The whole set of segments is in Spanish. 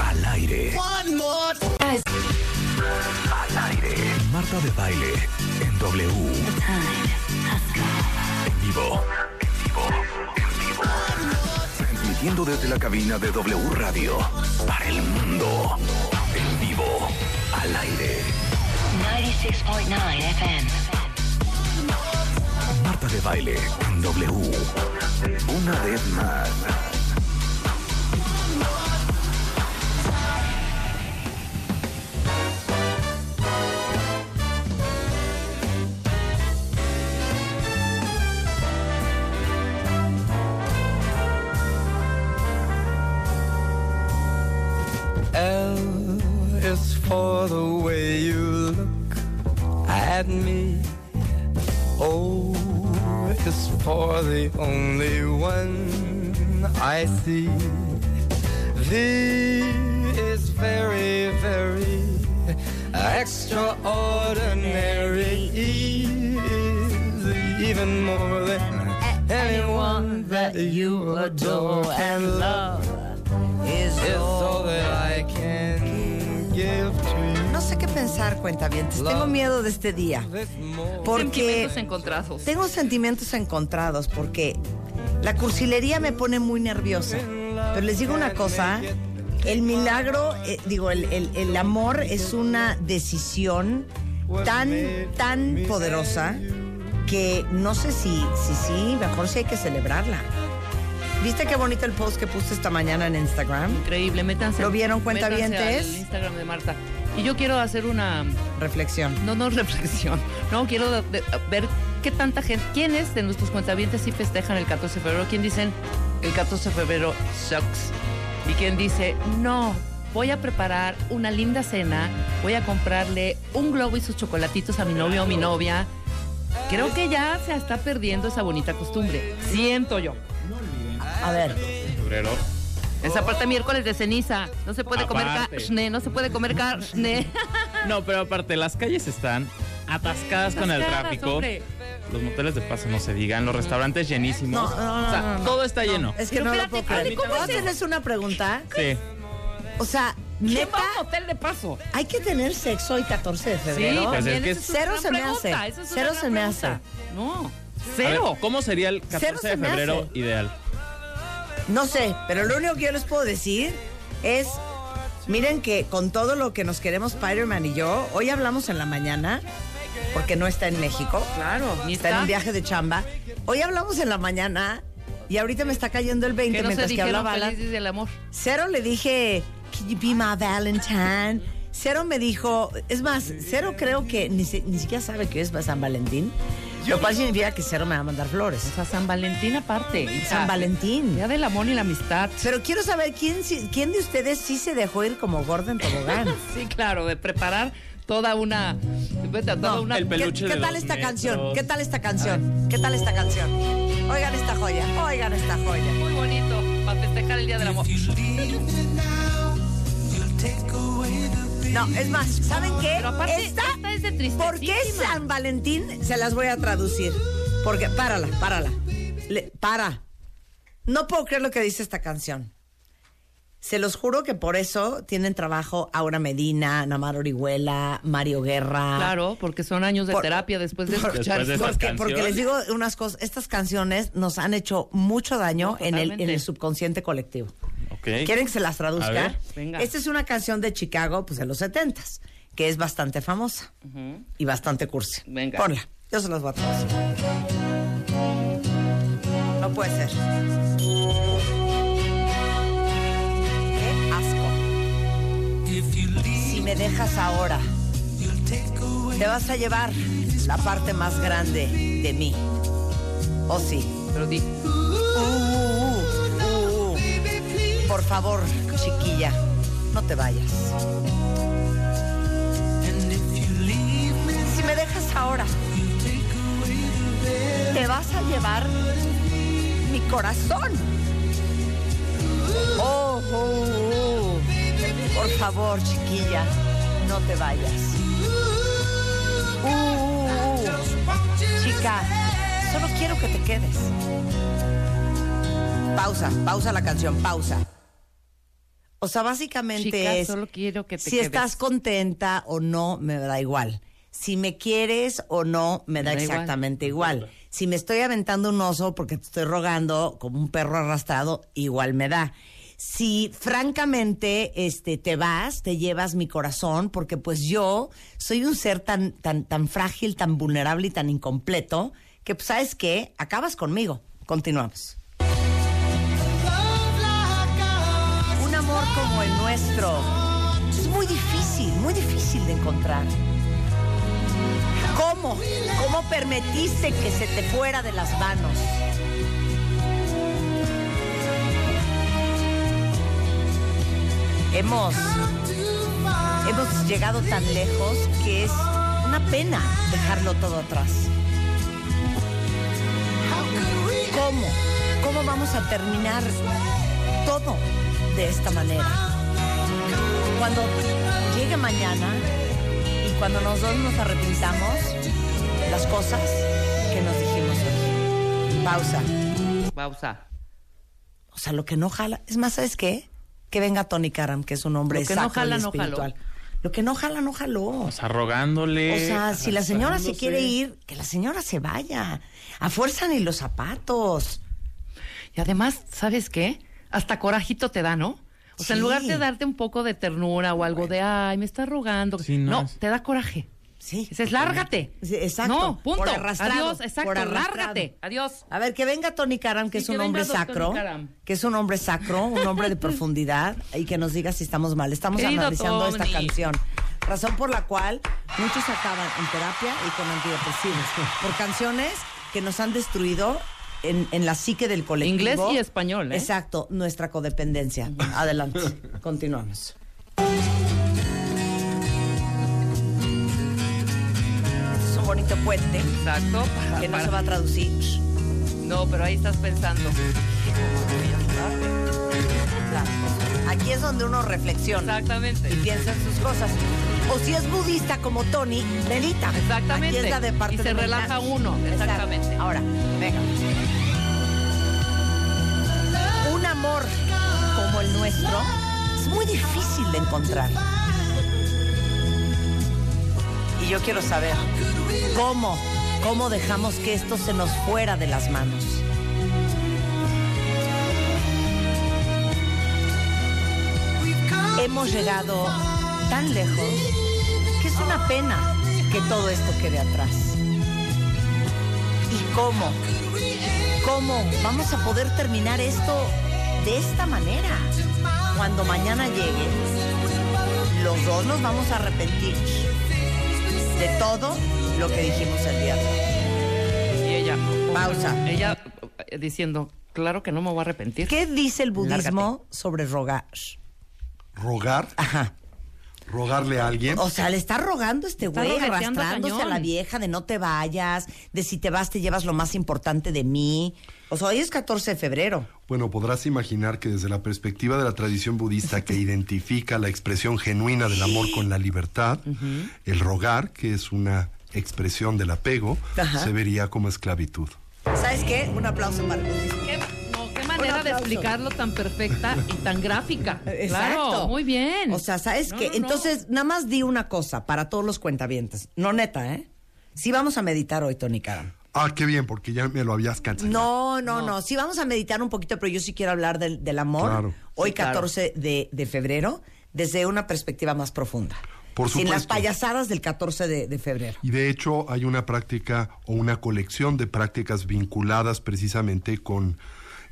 Al aire. Al aire. Marta de baile en W. En vivo. En vivo. En vivo. Transmitiendo desde la cabina de W Radio. Para el mundo. En vivo. Al aire. 96.9 FM. De baile W. Una vez más. The only one I see. V is very, very extraordinary. Is even more than anyone that you adore and love cuentavientes. Tengo miedo de este día. Porque Sentimientos encontrados. tengo sentimientos encontrados porque la cursilería me pone muy nerviosa. Pero les digo una cosa, el milagro, eh, digo, el, el- el amor es una decisión tan, tan poderosa que no sé si, si, sí, mejor si hay que celebrarla. ¿Viste qué bonito el post que puse esta mañana en Instagram? Increíble, métanse. ¿Lo vieron, métanse cuentavientes? al Instagram de Marta. Y yo quiero hacer una, Reflexión. no, no reflexión, no, quiero de- de- ver qué tanta gente, quiénes de nuestros cuentavientes sí festejan el 14 de febrero, quién dicen el 14 de febrero sucks y quién dice no, voy a preparar una linda cena, voy a comprarle un globo y sus chocolatitos a mi novio o mi novia. Creo que ya se está perdiendo esa bonita costumbre. Siento yo. A ver, febrero. Esa parte miércoles de ceniza. No se puede comer carne, no se puede comer carne. No, pero aparte, las calles están atascadas con el tráfico. hombre. Los moteles de paso no se digan, los restaurantes llenísimos. No, no, no, o sea, no, no. todo está lleno. es que Pero no lo espérate, puedo creer. ¿cómo ¿Puedo es eso? hacerles una pregunta? Sí. O sea, ¿Quién neta, va a un hotel de paso? hay que tener sexo el 14 de febrero. pues es que es- Cero se me pregunta, hace. es una Cero se me hace. No, ver, cero. ¿Cómo sería el 14 Cero se de me febrero hace. ideal? No sé, pero lo único que yo les puedo decir es, miren que con todo lo que nos queremos Spider-Man y yo, hoy hablamos en la mañana, porque no está en México, Claro, ni está en un viaje de chamba. Hoy hablamos en la mañana y ahorita me está cayendo el 20 Que no se mientras que hablaba felices del amor. Cero le dije, Can you be my Valentine? Cero me dijo, es más, Cero creo que ni, ni siquiera sabe que es San Valentín, lo cual significa que Cero me va a mandar flores. O sea, San Valentín aparte. San Valentín. Día del amor y la amistad. Pero quiero saber quién, quién de ustedes sí se dejó ir como gordo en tobogán. Sí, claro, de preparar toda una... toda No, una el ¿Qué, peluche qué de tal esta metros. canción? ¿Qué tal esta canción? ¿Qué tal esta canción? Oigan esta joya, oigan esta joya. Muy bonito para festejar el Día del Amor. No, es más, ¿saben qué? Pero aparte, Esta, esta es de tristeza. ¿por qué San Valentín? Se las voy a traducir. Porque, párala, párala. Le- para. No puedo creer lo que dice esta canción. Se los juro que por eso tienen trabajo Aura Medina, Namar Orihuela, Mario Guerra. Claro, porque son años de Por- terapia después de por- escuchar Después de Porque, porque les digo unas cosas, estas canciones nos han hecho mucho daño No, en, el, en totalmente. el subconsciente colectivo. ¿Quieren que se las A traduzca? ver. Venga. Esta es una canción de Chicago, pues de los setentas, que es bastante famosa y bastante cursi. Venga. Ponla, yo se las voy a traducir. No puede ser. Qué asco. Si me dejas ahora, te vas a llevar la parte más grande de mí. Oh sí. Pero di, uh. Por favor, chiquilla, no te vayas. Si me dejas ahora, te vas a llevar mi corazón. Oh, oh, oh. Por favor, chiquilla, no te vayas. Uh, uh, uh. Chica, solo quiero que te quedes. Pausa, pausa la canción, pausa. O sea, básicamente Chica, es solo quiero que te si quedes. estás contenta o no, me da igual. Si me quieres o no, me da da igual. exactamente igual. Si me estoy aventando un oso porque te estoy rogando como un perro arrastrado, igual me da. Si francamente este te vas, te llevas mi corazón porque pues yo soy un ser tan tan tan frágil, tan vulnerable y tan incompleto que pues sabes qué, acabas conmigo. Continuamos. Amor como el nuestro es muy difícil, muy difícil de encontrar. ¿Cómo? ¿Cómo permitiste que se te fuera de las manos? Hemos, hemos llegado tan lejos que es una pena dejarlo todo atrás. ¿Cómo? ¿Cómo vamos a terminar todo de esta manera? Cuando llegue mañana y cuando nosotros nos arrepintamos las cosas que nos dijimos hoy. Pausa. Pausa. O sea, lo que no jala. Es más, ¿sabes qué? Que venga Tony Karam, que es un hombre Lo que no y jala, no espiritual. jaló. Lo que no jala, no jaló. O sea, rogándole. O sea, si la señora se quiere ir, que la señora se vaya. A fuerza ni los zapatos. Y además, ¿sabes qué? Hasta corajito te da, ¿no? O sea, en lugar de darte un poco de ternura o algo de, ay, me está rogando. Sí, no. no, te da coraje. Sí. Dices, lárgate. Sí, exacto. No, punto. Por arrastrado, Adiós, exacto, por arrastrado. lárgate. Adiós. A ver, que venga Tony Karam, que Sí, es un que hombre venga Tony sacro, Karam. que es un hombre sacro, un hombre de profundidad, y que nos diga si estamos mal. Estamos Querido analizando esta canción. Razón por la cual muchos acaban en terapia y con antidepresivos. Por canciones que nos han destruido en, en la psique del colectivo. Inglés y español, ¿eh? Exacto, nuestra codependencia. Adelante, continuamos. Es un bonito puente Exacto. para- que no para- se va a traducir. No, pero ahí estás pensando. Aquí es donde uno reflexiona Exactamente. y piensa en sus cosas. O si es budista como Tony, medita. Exactamente. Aquí es la de parte Y se de relaja uno, Exacto. exactamente. Ahora, venga. Como el nuestro es muy difícil de encontrar. Y yo quiero saber cómo, cómo dejamos que esto se nos fuera de las manos. Hemos llegado tan lejos que es una pena que todo esto quede atrás. ¿Y cómo? ¿Cómo vamos a poder terminar esto de esta manera? Cuando mañana llegue, los dos nos vamos a arrepentir de todo lo que dijimos el día de hoy. Y ella. Pausa. Ella eh, diciendo, claro que no me voy a arrepentir. ¿Qué dice el budismo sobre rogar? rogar, Ajá. rogarle a alguien. O sea, le está rogando este Está güey, arrastrándose a la vieja de no te vayas, de si te vas te llevas lo más importante de mí. O sea, hoy es 14 de febrero. Bueno, podrás imaginar que desde la perspectiva de la tradición budista que identifica la expresión genuina del amor con la libertad, el rogar, que es una expresión del apego, Ajá. se vería como esclavitud. ¿Sabes qué? Un aplauso para el budismo. ¿Qué, no, qué manera de explicarlo tan perfecta y tan gráfica. Exacto. Claro, muy bien. O sea, ¿sabes No, qué? no, no. Entonces, nada más di una cosa para todos los cuentavientes. No, neta, ¿eh? Sí vamos a meditar hoy, Tony Karam. Ah, qué bien, porque ya me lo habías cancelado. No, no, no, Sí vamos a meditar un poquito, pero yo sí quiero hablar del, del amor. Claro. Hoy, Sí, claro. 14 de, de febrero, desde una perspectiva más profunda. Por Sin las supuesto. payasadas del 14 de, de febrero. Y de hecho hay una práctica o una colección de prácticas vinculadas precisamente con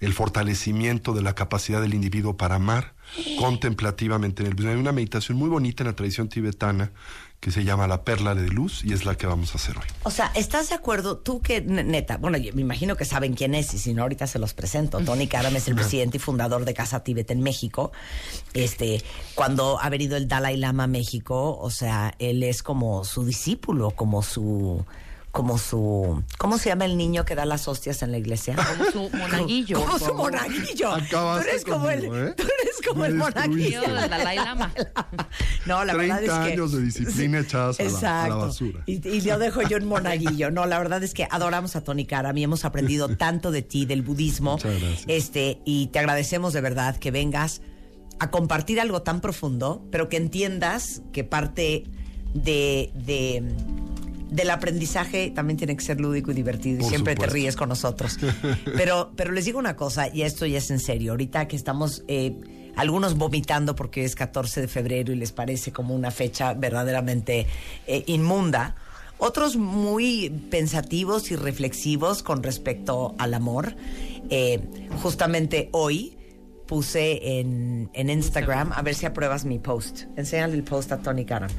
el fortalecimiento de la capacidad del individuo para amar contemplativamente en el budismo. Hay una meditación muy bonita en la tradición tibetana que se llama la perla de luz y es la que vamos a hacer hoy. O sea, ¿estás de acuerdo? Tú que, neta, bueno, yo me imagino que saben quién es, y si no, ahorita se los presento. Tony Karam es el presidente y fundador de Casa Tíbet en México. Este, cuando ha venido el Dalai Lama a México, o sea, él es como su discípulo, como su como su, ¿cómo se llama el niño que da las hostias en la iglesia? Como su monaguillo. Como su monaguillo. Acabaste tú eres como el, ¿eh? tú eres como el monaguillo. Yo, el Dalai Lama. No, la verdad es 30 que años de disciplina echadas a la- a la Exacto. basura. Y, y yo dejo yo un monaguillo. No, la verdad es que adoramos a Tony Karam y hemos aprendido tanto de ti, del budismo. Muchas gracias. Este, y te agradecemos de verdad que vengas a compartir algo tan profundo, pero que entiendas que parte de, de- del aprendizaje también tiene que ser lúdico y divertido. Y Por siempre te ríes con nosotros. Pero, pero les digo una cosa, y esto ya es en serio. Ahorita que estamos eh, algunos vomitando porque es 14 de febrero y les parece como una fecha verdaderamente eh, inmunda. Otros muy pensativos y reflexivos con respecto al amor. Eh, justamente hoy puse en, en Instagram, a ver si apruebas mi post. Enséñale el post a Tony Karam.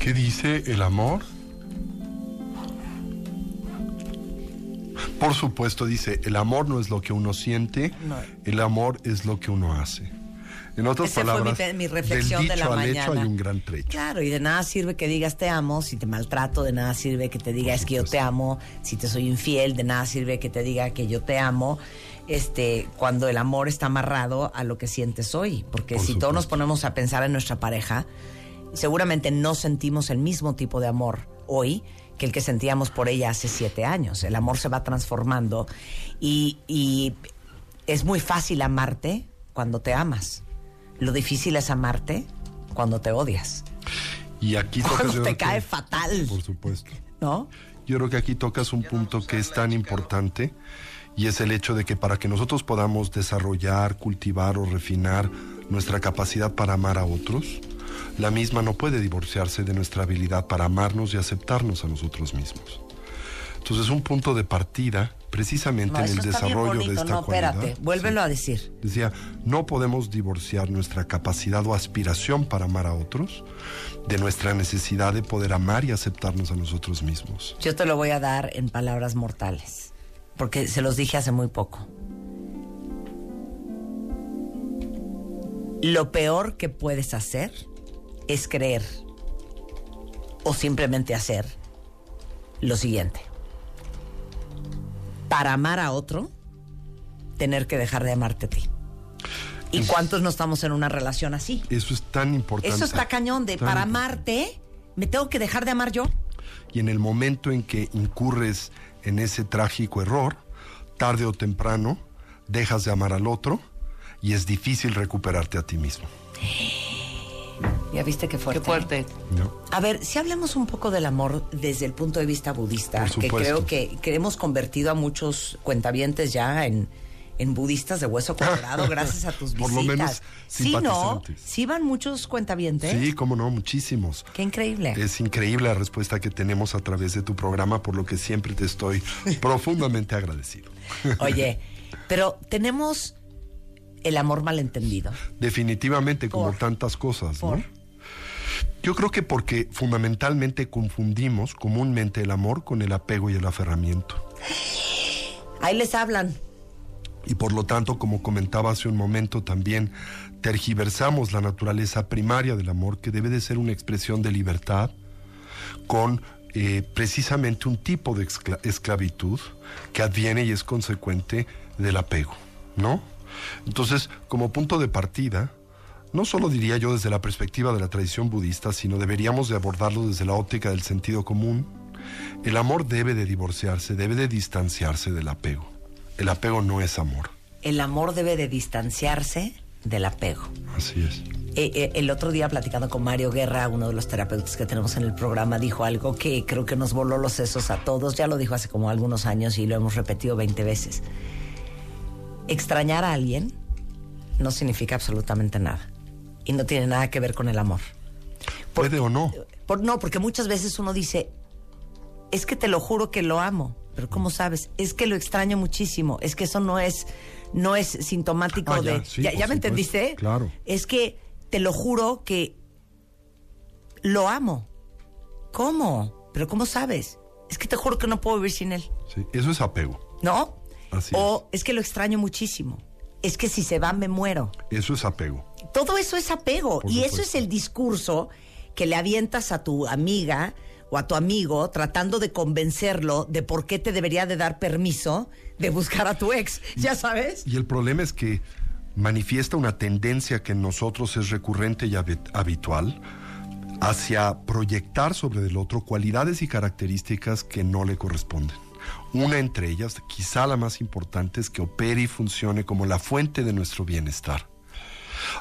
¿Qué dice el amor? Por supuesto, dice, el amor no es lo que uno siente, No. el amor es lo que uno hace. En otras Esa fue mi, palabras, mi reflexión del de dicho la al mañana. hecho hay un gran trecho. Claro, y de nada sirve que digas te amo si te maltrato, de nada sirve que te diga es que yo te amo, si te soy infiel, de nada sirve que te diga que yo te amo, este, cuando el amor está amarrado a lo que sientes hoy. Porque Por si todos nos ponemos a pensar en nuestra pareja, seguramente no sentimos el mismo tipo de amor hoy que el que sentíamos por ella hace siete años. El amor se va transformando y, y es muy fácil amarte cuando te amas. Lo difícil es amarte cuando te odias, Y aquí tocas cuando te cae que- fatal, Por supuesto. ¿no? Yo creo que aquí tocas un punto que es tan importante y es el hecho de que para que nosotros podamos desarrollar, cultivar o refinar nuestra capacidad para amar a otros, la misma no puede divorciarse de nuestra habilidad para amarnos y aceptarnos a nosotros mismos. Entonces, un punto de partida precisamente No, en el desarrollo bonito, de esta no, espérate, cualidad. vuélvelo Sí. a decir. Decía, no podemos divorciar nuestra capacidad o aspiración para amar a otros de nuestra necesidad de poder amar y aceptarnos a nosotros mismos. Yo te lo voy a dar en palabras mortales, porque se los dije hace muy poco. Lo peor que puedes hacer es creer o simplemente hacer lo siguiente. Para amar a otro, tener que dejar de amarte a ti. ¿Y cuántos no estamos en una relación así? Eso es tan importante. Eso está cañón de Tan para amarte, me tengo que dejar de amar yo. Y en el momento en que incurres en ese trágico error, tarde o temprano, dejas de amar al otro y es difícil recuperarte a ti mismo. Ya viste qué Qué fuerte. fuerte. ¿no? A ver, si hablamos un poco del amor desde el punto de vista budista, que creo que, que hemos convertido a muchos cuentavientes ya en, en budistas de hueso colorado gracias a tus visitas. Por lo menos sí, ¿no? Sí van muchos cuentavientes. Sí, cómo no, muchísimos. Qué increíble. Es increíble la respuesta que tenemos a través de tu programa, por lo que siempre te estoy profundamente agradecido. Oye, pero tenemos el amor malentendido. Definitivamente, como tantas cosas, Por. ¿no? Yo creo que porque fundamentalmente confundimos comúnmente el amor con el apego y el aferramiento. Ahí les hablan. Y por lo tanto, como comentaba hace un momento, también tergiversamos la naturaleza primaria del amor, que debe de ser una expresión de libertad, con eh, precisamente un tipo de escla- esclavitud que adviene y es consecuente del apego, ¿no? Entonces, como punto de partida, no solo diría yo desde la perspectiva de la tradición budista, sino deberíamos de abordarlo desde la óptica del sentido común. El amor debe de divorciarse, debe de distanciarse del apego. El apego no es amor. El amor debe de distanciarse del apego. Así es. Eh, eh, el otro día platicando con Mario Guerra, uno de los terapeutas que tenemos en el programa, dijo algo que creo que nos voló los sesos a todos. Ya lo dijo hace como algunos años y lo hemos repetido 20 veces. Extrañar a alguien no significa absolutamente nada. Y no tiene nada que ver con el amor. Puede o no. Por, no, porque muchas veces uno dice, es que te lo juro que lo amo. Pero ¿cómo sabes? Es que lo extraño muchísimo. Es que eso no es, no es sintomático Ah, ya, de... sí, ¿Ya, por ya me entendiste? claro. Es que te lo juro que lo amo. ¿Cómo? ¿Pero cómo sabes? Es que te juro que no puedo vivir sin él. Sí, eso es apego. ¿No? Así o es. que lo extraño muchísimo. Es que si se va me muero. Eso es apego. Todo eso es apego. Por y eso es el discurso que le avientas a tu amiga o a tu amigo tratando de convencerlo de por qué te debería de dar permiso de buscar a tu ex, ya sabes. Y el problema es que manifiesta una tendencia que en nosotros es recurrente y habi- habitual hacia proyectar sobre el otro cualidades y características que no le corresponden. Una entre ellas, quizá la más importante, es que opere y funcione como la fuente de nuestro bienestar.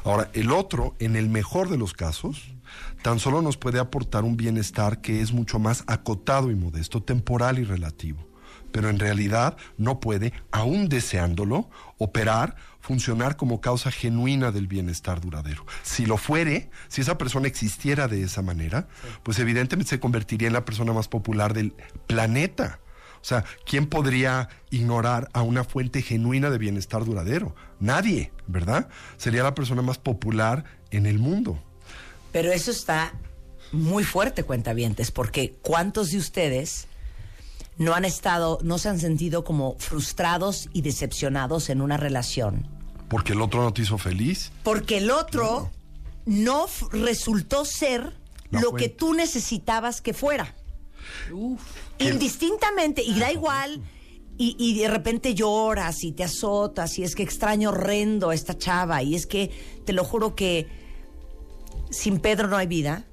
Ahora, el otro, en el mejor de los casos, tan solo nos puede aportar un bienestar que es mucho más acotado y modesto, temporal y relativo. Pero en realidad no puede, aún deseándolo, operar, funcionar como causa genuina del bienestar duradero. Si lo fuere, si esa persona existiera de esa manera, pues evidentemente se convertiría en la persona más popular del planeta. O sea, ¿quién podría ignorar a una fuente genuina de bienestar duradero? Nadie, ¿verdad? Sería la persona más popular en el mundo. Pero eso está muy fuerte, cuentavientes, porque ¿cuántos de ustedes no han estado, no se han sentido como frustrados y decepcionados en una relación? Porque el otro no te hizo feliz. Porque el otro no resultó ser La lo fuente. que tú necesitabas que fuera. Indistintamente, y da igual. Y, y de repente lloras y te azotas y es que extraño horrendo a esta chava y es que te lo juro que sin Pedro no hay vida.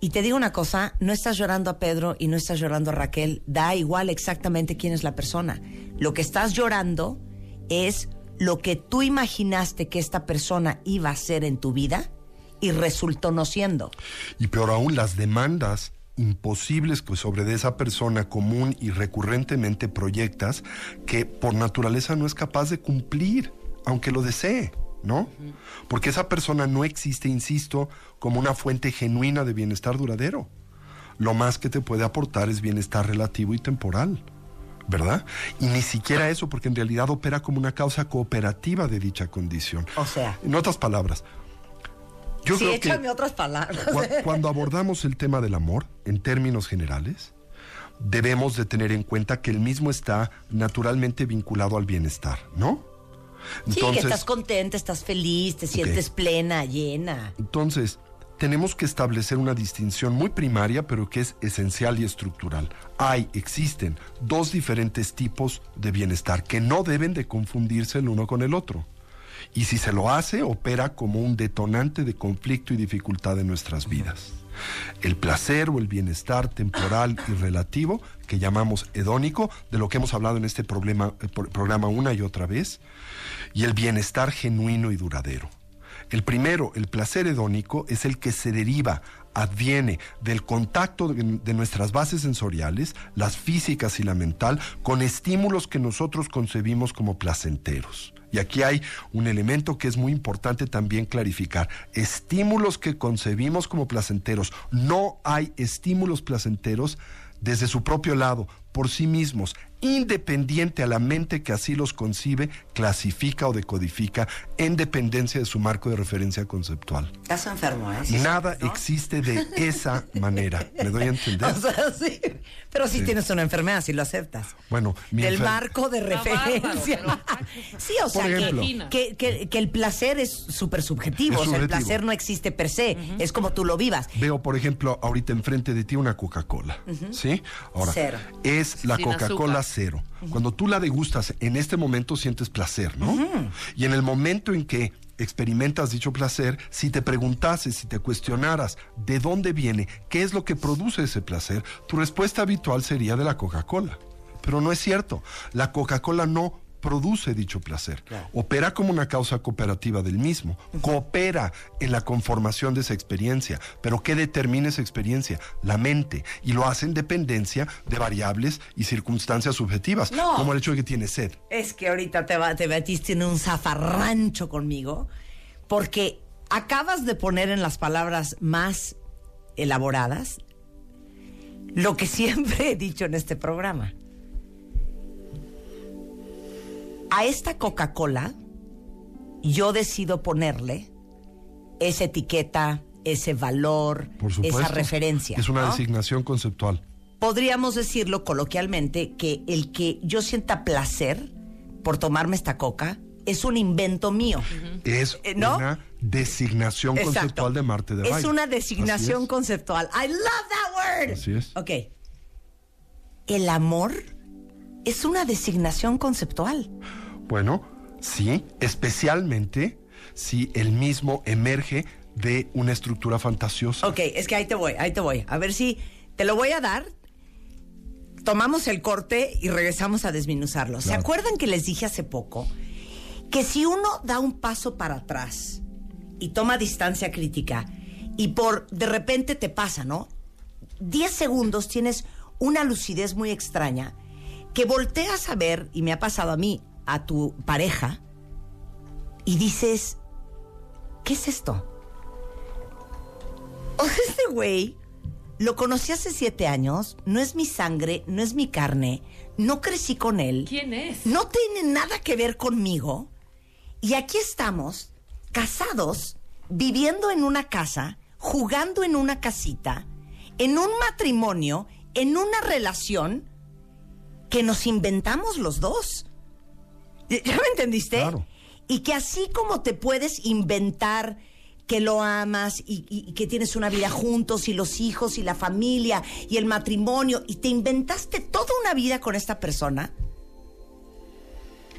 Y te digo una cosa, no estás llorando a Pedro y no estás llorando a Raquel, da igual exactamente quién es la persona. Lo que estás llorando es lo que tú imaginaste que esta persona iba a ser en tu vida y resultó no siendo. Y peor aún, las demandas imposibles que sobre esa persona común y recurrentemente proyectas que por naturaleza no es capaz de cumplir, aunque lo desee, ¿no? Porque esa persona no existe, insisto, como una fuente genuina de bienestar duradero. Lo más que te puede aportar es bienestar relativo y temporal. ¿Verdad? Y ni siquiera eso, porque en realidad opera como una causa cooperativa de dicha condición. O sea. En otras palabras, yo sí, creo que échame otras palabras. Cu- Cuando abordamos el tema del amor, en términos generales, debemos de tener en cuenta que el mismo está naturalmente vinculado al bienestar, ¿no? Sí, que estás contenta, estás feliz, te sientes plena, llena. Entonces, tenemos que establecer una distinción muy primaria, pero que es esencial y estructural. Hay, existen dos diferentes tipos de bienestar que no deben de confundirse el uno con el otro. Y si se lo hace, opera como un detonante de conflicto y dificultad en nuestras vidas. El placer o el bienestar temporal y relativo, que llamamos hedónico, de lo que hemos hablado en este problema- eh, pro- programa una y otra vez, y el bienestar genuino y duradero. El primero, el placer hedónico, es el que se deriva, adviene del contacto de, de nuestras bases sensoriales, las físicas y la mental, con estímulos que nosotros concebimos como placenteros. Y aquí hay un elemento que es muy importante también clarificar. Estímulos que concebimos como placenteros. No hay estímulos placenteros desde su propio lado, por sí mismos, independiente a la mente que así los concibe, clasifica o decodifica, en dependencia de su marco de referencia conceptual. Estás enfermo, ¿eh? Sí, Nada ¿no? existe de esa manera. ¿Me doy a entender? O sea, sí. Pero sí, Sí. tienes una enfermedad, si lo aceptas. Bueno, mi Del marco de bárbaro, referencia. pero- sí, o sea, que, ejemplo. que, que- que el placer es súper subjetivo. Es O sea, el subjetivo. placer no existe per se. Es como tú lo vivas. Veo, por ejemplo, ahorita enfrente de ti una Coca-Cola. ¿Sí? Ahora, Cero. es la Sin Cero. Cuando tú la degustas, en este momento sientes placer, ¿no? Y en el momento en que experimentas dicho placer, si te preguntases, si te cuestionaras de dónde viene, qué es lo que produce ese placer, tu respuesta habitual sería de la Coca-Cola. Pero no es cierto. La Coca-Cola no produce dicho placer. Opera como una causa cooperativa del mismo. Coopera en la conformación de esa experiencia. Pero ¿qué determina esa experiencia? La mente. Y lo hace en dependencia de variables y circunstancias subjetivas. No. Como el hecho de que tiene sed. Es que ahorita te, va- te metiste en un zafarrancho conmigo, porque acabas de poner en las palabras más elaboradas lo que siempre he dicho en este programa. A esta Coca-Cola yo decido ponerle esa etiqueta, ese valor, Por supuesto. esa referencia. Es una ¿no? designación conceptual. podríamos decirlo coloquialmente que el que yo sienta placer por tomarme esta coca es un invento mío. Es Eh, ¿no? una designación Exacto. conceptual de Marte de Es Valle. una Así designación es. conceptual. I love that word. Así es. Ok. El amor es una designación conceptual. Bueno, sí, especialmente si el mismo emerge de una estructura fantasiosa. Ok, es que ahí te voy, ahí te voy. A ver si te lo voy a dar. Tomamos el corte y regresamos a desminuzarlo. ¿Se acuerdan que les dije hace poco que si uno da un paso para atrás y toma distancia crítica y por de repente te pasa, ¿no? 10 segundos tienes una lucidez muy extraña que volteas a ver, y me ha pasado a mí, a tu pareja, y dices, ¿qué es esto? O sea, este güey lo conocí hace siete años, no es mi sangre, no es mi carne, no crecí con él. ¿Quién es? No tiene nada que ver conmigo. Y aquí estamos, casados, viviendo en una casa, jugando en una casita, en un matrimonio, en una relación que nos inventamos los dos. ¿Ya me entendiste? Claro. Y que así como te puedes inventar que lo amas y, y- y que tienes una vida juntos y los hijos y la familia y el matrimonio y te inventaste toda una vida con esta persona,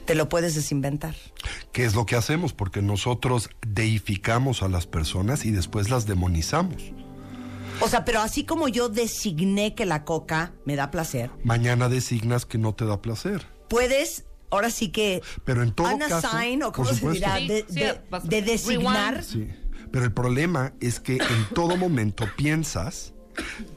te lo puedes desinventar. ¿Qué es lo que hacemos? Porque nosotros deificamos a las personas y después las demonizamos. O sea, pero así como yo designé que la coca me da placer, Mañana designas que no te da placer. puedes, ahora sí que, Pero en todo caso, unassign, o por cómo se supuesto. dirá, de, sí, de- designar. rewind. Sí. Pero el problema es que en todo momento piensas,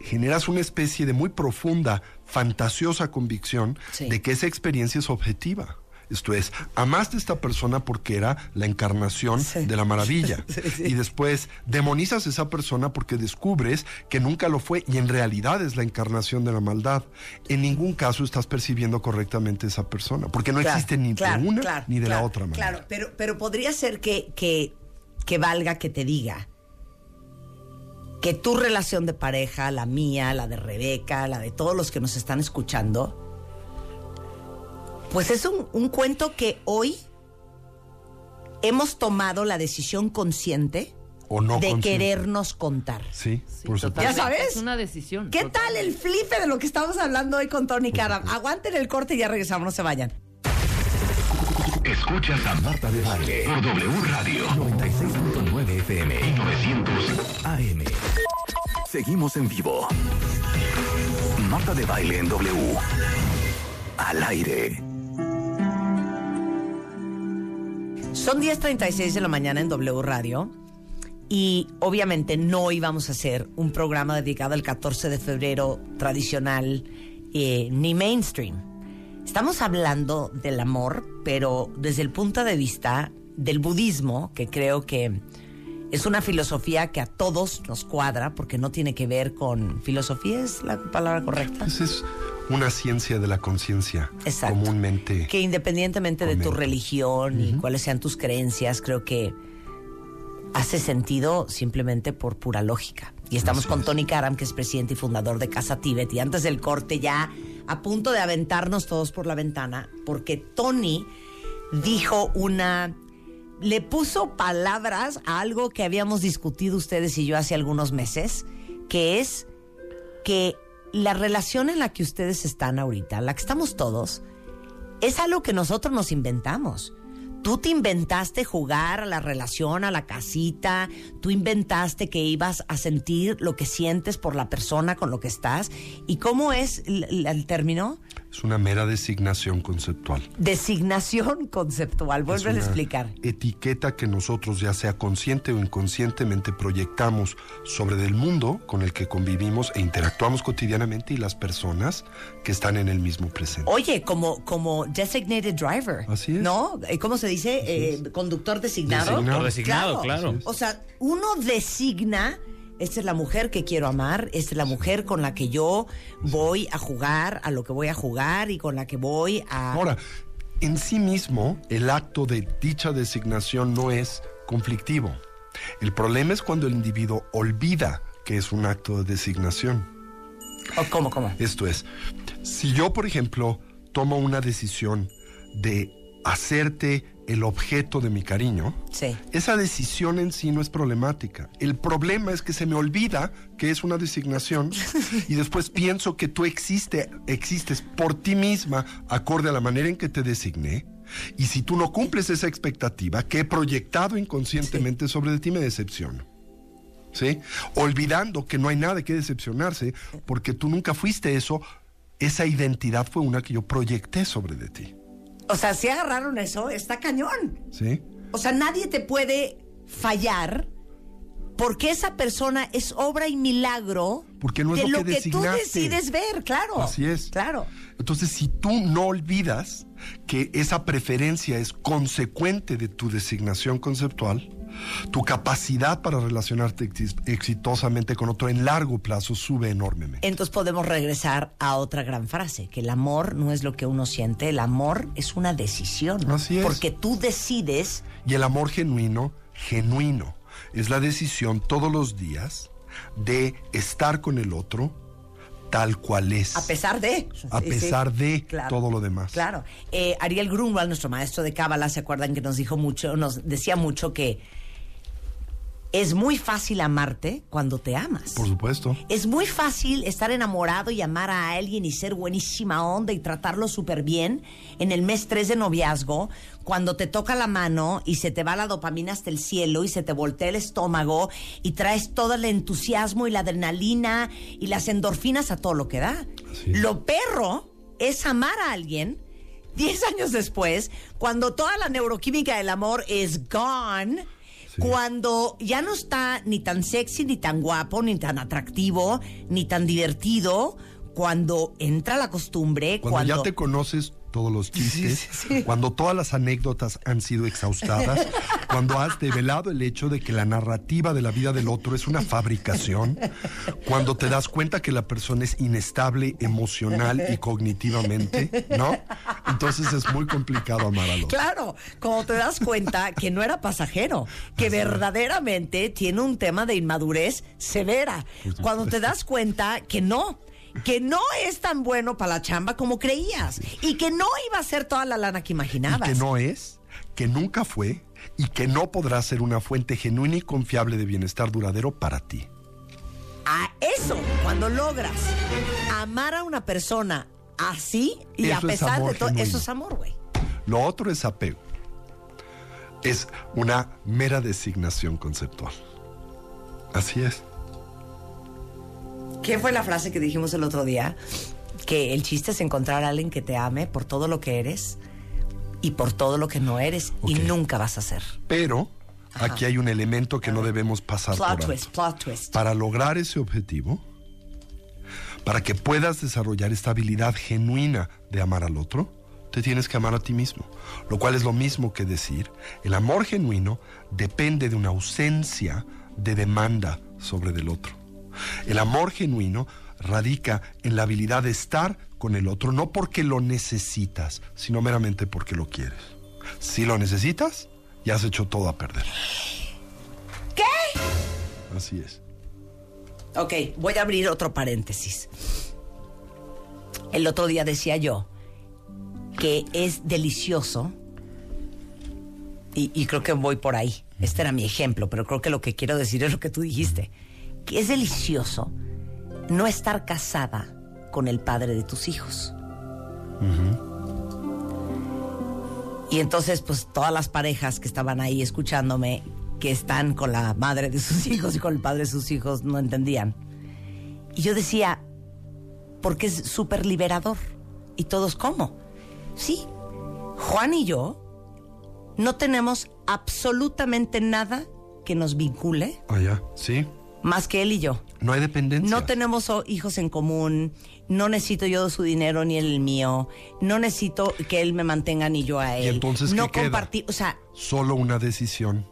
generas una especie de muy profunda, fantasiosa convicción Sí. de que esa experiencia es objetiva. Esto es, amaste a esta persona porque era la encarnación Sí. de la maravilla. Sí, sí. Y después demonizas a esa persona porque descubres que nunca lo fue y en realidad es la encarnación de la maldad. En ningún caso estás percibiendo correctamente a esa persona, porque no Claro, existe ni claro, de una claro, ni de la otra manera. Claro, pero, pero podría ser que, que, que valga que te diga que tu relación de pareja, la mía, la de Rebeca, la de todos los que nos están escuchando, pues es un, un cuento que hoy hemos tomado la decisión consciente O no de consciente. querernos contar. Sí, Sí, por supuesto. totalmente. ¿Ya sabes? Es una decisión. ¿Qué tal el flipe de lo que estamos hablando hoy con Tony Karam? Aguanten el corte y ya regresamos, no se vayan. Escuchas a Marta de Baile por W Radio 96.9 FM y 900 AM. Seguimos en vivo. Marta de Baile en W. Al aire. Son 10.36 de la mañana en W Radio y obviamente no íbamos a hacer un programa dedicado al 14 de febrero tradicional eh, ni mainstream. Estamos hablando del amor, pero desde el punto de vista del budismo, que creo que es una filosofía que a todos nos cuadra, porque no tiene que ver con filosofía, es la palabra correcta. Esa es una ciencia de la conciencia Exacto. comúnmente. Que independientemente de tu religión y cuáles sean tus creencias, creo que hace sentido simplemente por pura lógica. Y estamos Así con es. Tony Karam, que es presidente y fundador de Casa Tíbet. Y antes del corte ya a punto de aventarnos todos por la ventana, porque Tony dijo una... Le puso palabras a algo que habíamos discutido ustedes y yo hace algunos meses, que es que la relación en la que ustedes están ahorita, la que estamos todos, es algo que nosotros nos inventamos. Tú te inventaste jugar a la relación, a la casita, tú inventaste que ibas a sentir lo que sientes por la persona con lo que estás. ¿Y cómo es el, el- término? Es una mera designación conceptual. Designación conceptual. Vuelve a explicar. Etiqueta que nosotros, ya sea consciente o inconscientemente, proyectamos sobre del mundo con el que convivimos e interactuamos cotidianamente y las personas que están en el mismo presente. Oye, como, como designated driver. Así es. ¿No? Eh, ¿Cómo se dice? Eh, conductor designado. Designado. Designado, claro. O sea, uno designa, esta es la mujer que quiero amar, esta es la mujer con la que yo voy a jugar, a lo que voy a jugar y con la que voy a... Ahora, en sí mismo, el acto de dicha designación no es conflictivo. El problema es cuando el individuo olvida que es un acto de designación. ¿O ¿Cómo, cómo? Esto es, si yo, por ejemplo, tomo una decisión de hacerte el objeto de mi cariño, Sí. esa decisión en sí no es problemática. El problema es que se me olvida que es una designación y después pienso que tú existe, existes por ti misma acorde a la manera en que te designé. Y si tú no cumples esa expectativa que he proyectado inconscientemente sobre de ti, me decepciono. ¿Sí? Olvidando que no hay nada que decepcionarse porque tú nunca fuiste eso. Esa identidad fue una que yo proyecté sobre de ti. O sea, si agarraron eso, está cañón. ¿Sí? O sea, nadie te puede fallar porque esa persona es obra y milagro Porque no es de lo lo que que, tú decides ver, claro. Así es. Claro. Entonces, si tú no olvidas que esa preferencia es consecuente de tu designación conceptual, tu capacidad para relacionarte exitosamente con otro en largo plazo sube enormemente. Entonces podemos regresar a otra gran frase, que el amor no es lo que uno siente, el amor es una decisión. Así es. Porque tú decides, Y el amor genuino, genuino, es la decisión todos los días de estar con el otro tal cual es. a pesar de... A Sí, sí. pesar de Claro. todo lo demás. Claro. Eh, Ariel Grunwald, nuestro maestro de Cábala, ¿se acuerdan que nos dijo mucho, nos decía mucho que es muy fácil amarte cuando te amas? Por supuesto. Es muy fácil estar enamorado y amar a alguien y ser buenísima onda y tratarlo súper bien en el mes 3 de noviazgo, cuando te toca la mano y se te va la dopamina hasta el cielo y se te voltea el estómago y traes todo el entusiasmo y la adrenalina y las endorfinas a todo lo que da. Lo perro es amar a alguien 10 años después, cuando toda la neuroquímica del amor es gone. Sí. Cuando ya no está ni tan sexy, ni tan guapo, ni tan atractivo, ni tan divertido, cuando entra la costumbre, Cuando, cuando, ya te conoces todos los chistes, Sí, sí, sí. cuando todas las anécdotas han sido exhaustadas, cuando has develado el hecho de que la narrativa de la vida del otro es una fabricación, cuando te das cuenta que la persona es inestable emocional y cognitivamente, ¿no? Entonces es muy complicado amar al otro. Claro, cuando te das cuenta que no era pasajero, que verdaderamente tiene un tema de inmadurez severa. Cuando te das cuenta que no, que no es tan bueno para la chamba como creías y que no iba a ser toda la lana que Y imaginabas. que no es, que nunca fue y que no podrá ser una fuente genuina y confiable de bienestar duradero para ti. A eso, cuando logras amar a una persona así y Eso a es pesar de todo, eso es amor, güey. Lo otro es apego. Es una mera designación conceptual. Así es. ¿Qué fue la frase que dijimos el otro día? Que el chiste es encontrar a alguien que te ame por todo lo que eres y por todo lo que no eres y nunca vas a ser. Pero aquí hay un elemento que no debemos pasar por Plot alto. twist, plot twist. Para lograr ese objetivo, para que puedas desarrollar esta habilidad genuina de amar al otro, te tienes que amar a ti mismo. Lo cual es lo mismo que decir, el amor genuino depende de una ausencia de demanda sobre del otro. El amor genuino radica en la habilidad de estar con el otro, no porque lo necesitas, sino meramente porque lo quieres. Si lo necesitas, ya has hecho todo a perder. ¿Qué? Así es. Ok, voy a abrir otro paréntesis. El otro día decía yo que es delicioso, y, y creo que voy por ahí. Este era mi ejemplo, pero creo que lo que quiero decir es lo que tú dijiste. Que es delicioso no estar casada con el padre de tus hijos. Y entonces, pues todas las parejas que estaban ahí escuchándome, que están con la madre de sus hijos y con el padre de sus hijos, no entendían. Y yo decía, porque es súper liberador. Y todos, ¿cómo? Sí, Juan y yo no tenemos absolutamente nada que nos vincule Allá, sí. Más que él y yo. No hay dependencia. No tenemos hijos en común, no necesito yo su dinero ni él el mío, no necesito que él me mantenga ni yo a él. Y entonces, no compartir, o sea, Solo una decisión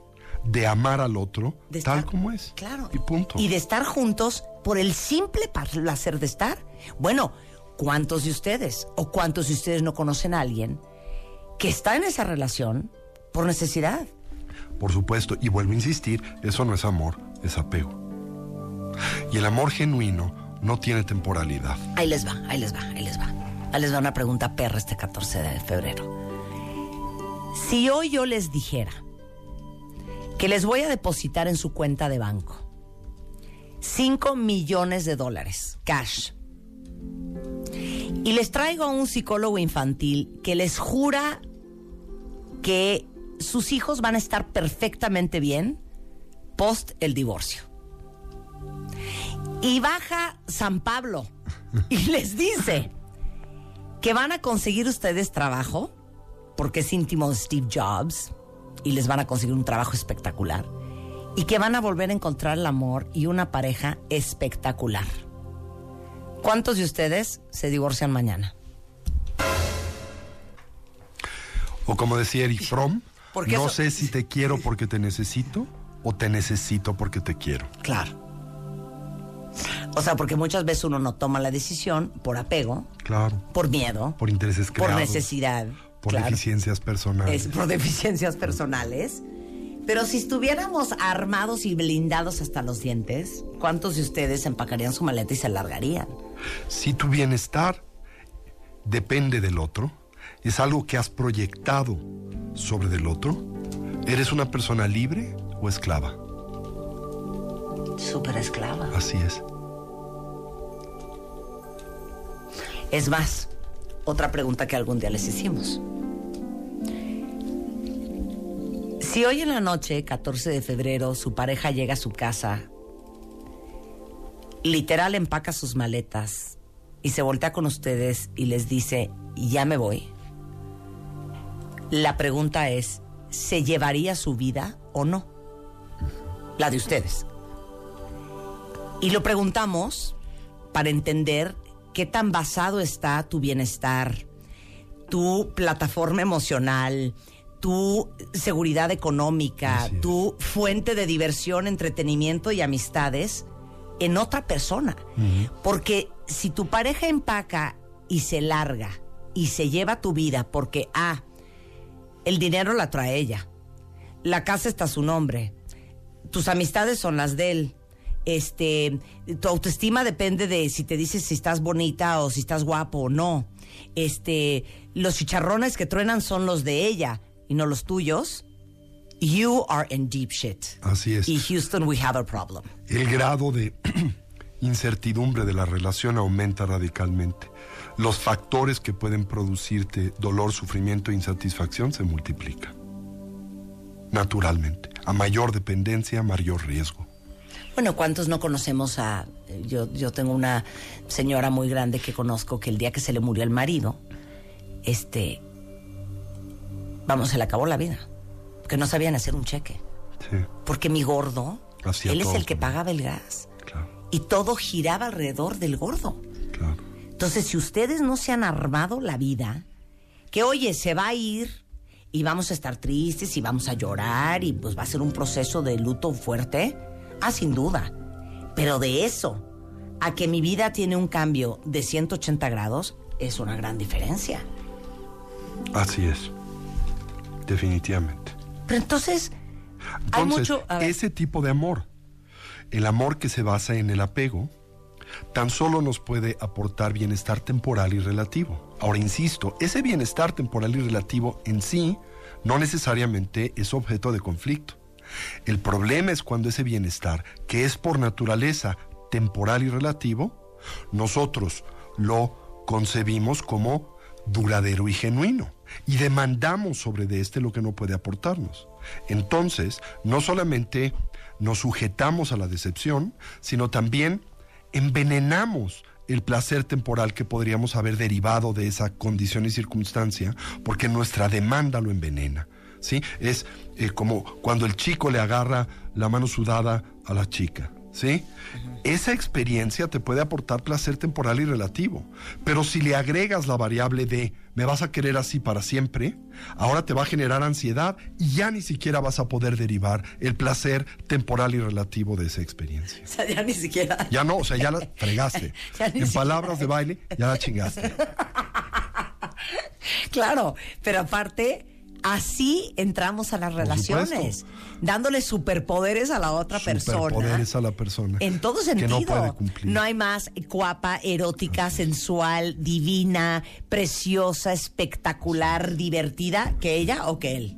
de amar al otro de tal estar- como es. Claro. Y punto. Y de estar juntos por el simple placer de estar. Bueno, ¿cuántos de ustedes o cuántos de ustedes no conocen a alguien que está en esa relación por necesidad? Por supuesto, y vuelvo a insistir, eso no es amor, es apego. Y el amor genuino no tiene temporalidad. Ahí les va, ahí les va, ahí les va. Ahí les va una pregunta perra este 14 de febrero. Si hoy yo les dijera que les voy a depositar en su cuenta de banco 5 millones de dólares, cash, y les traigo a un psicólogo infantil que les jura que sus hijos van a estar perfectamente bien post el divorcio. Y baja San Pablo y les dice que van a conseguir ustedes trabajo, porque es íntimo de Steve Jobs, y les van a conseguir un trabajo espectacular, y que van a volver a encontrar el amor y una pareja espectacular. ¿Cuántos de ustedes se divorcian mañana? O como decía Eric Fromm, no eso- sé si te quiero porque te necesito o te necesito porque te quiero. Claro. O sea, porque muchas veces uno no toma la decisión por apego, Claro. por miedo, Por intereses por creados. necesidad, Por claro, deficiencias personales. es por deficiencias personales. Pero si estuviéramos armados y blindados hasta los dientes, ¿cuántos de ustedes empacarían su maleta y se largarían? Si tu bienestar depende del otro, es algo que has proyectado sobre del otro, ¿eres una persona libre o esclava? Súper esclava. Así es. Es más, otra pregunta que algún día les hicimos. Si hoy en la noche, 14 de febrero, su pareja llega a su casa, literal empaca sus maletas y se voltea con ustedes y les dice, ya me voy. La pregunta es, ¿se llevaría su vida o no? La de ustedes. Y lo preguntamos para entender qué tan basado está tu bienestar, tu plataforma emocional, tu seguridad económica, tu fuente de diversión, entretenimiento y amistades en otra persona. Porque si tu pareja empaca y se larga y se lleva tu vida porque, ah, el dinero la trae ella, la casa está a su nombre, tus amistades son las de él. Este, tu autoestima depende de si te dices si estás bonita o si estás guapo o no. Este, los chicharrones que truenan son los de ella y no los tuyos. You are in deep shit. Así es. Y Houston, we have a problem. El grado de incertidumbre de la relación aumenta radicalmente. Los factores que pueden producirte dolor, sufrimiento e insatisfacción se multiplican. Naturalmente. A mayor dependencia, mayor riesgo. Bueno, ¿cuántos no conocemos a... Yo, yo tengo una señora muy grande que conozco que el día que se le murió el marido, este... Vamos, se le acabó la vida. Que no sabían hacer un cheque. Sí, Porque mi gordo, Hacía él es el que pagaba el gas. claro, Y todo giraba alrededor del gordo. claro. Entonces, si ustedes no se han armado la vida, que oye, se va a ir y vamos a estar tristes y vamos a llorar y pues va a ser un proceso de luto fuerte, ah, sin duda. Pero de eso a que mi vida tiene un cambio de 180 grados, es una gran diferencia. Así es. Definitivamente. Pero entonces, hay mucho... ese tipo de amor, el amor que se basa en el apego, tan solo nos puede aportar bienestar temporal y relativo. Ahora, insisto, ese bienestar temporal y relativo en sí no necesariamente es objeto de conflicto. El problema es cuando ese bienestar, que es por naturaleza temporal y relativo, nosotros lo concebimos como duradero y genuino y demandamos sobre de este lo que no puede aportarnos. Entonces, no solamente nos sujetamos a la decepción, sino también envenenamos el placer temporal que podríamos haber derivado de esa condición y circunstancia, porque nuestra demanda lo envenena. ¿Sí? Es eh, como cuando el chico le agarra la mano sudada a la chica. ¿sí? Esa experiencia te puede aportar placer temporal y relativo, pero si le agregas la variable de me vas a querer así para siempre, ahora te va a generar ansiedad y ya ni siquiera vas a poder derivar el placer temporal y relativo de esa experiencia. o sea, ya ni siquiera... Ya no, o sea, ya la fregaste. Ya en siquiera. palabras de baile, ya la chingaste. Claro, pero aparte, así entramos a las relaciones, supuesto. dándole superpoderes a la otra persona. Superpoderes a la persona. En todo Que sentido. no puede cumplir. No hay más guapa, erótica, sensual, divina, preciosa, espectacular, divertida que ella o que él.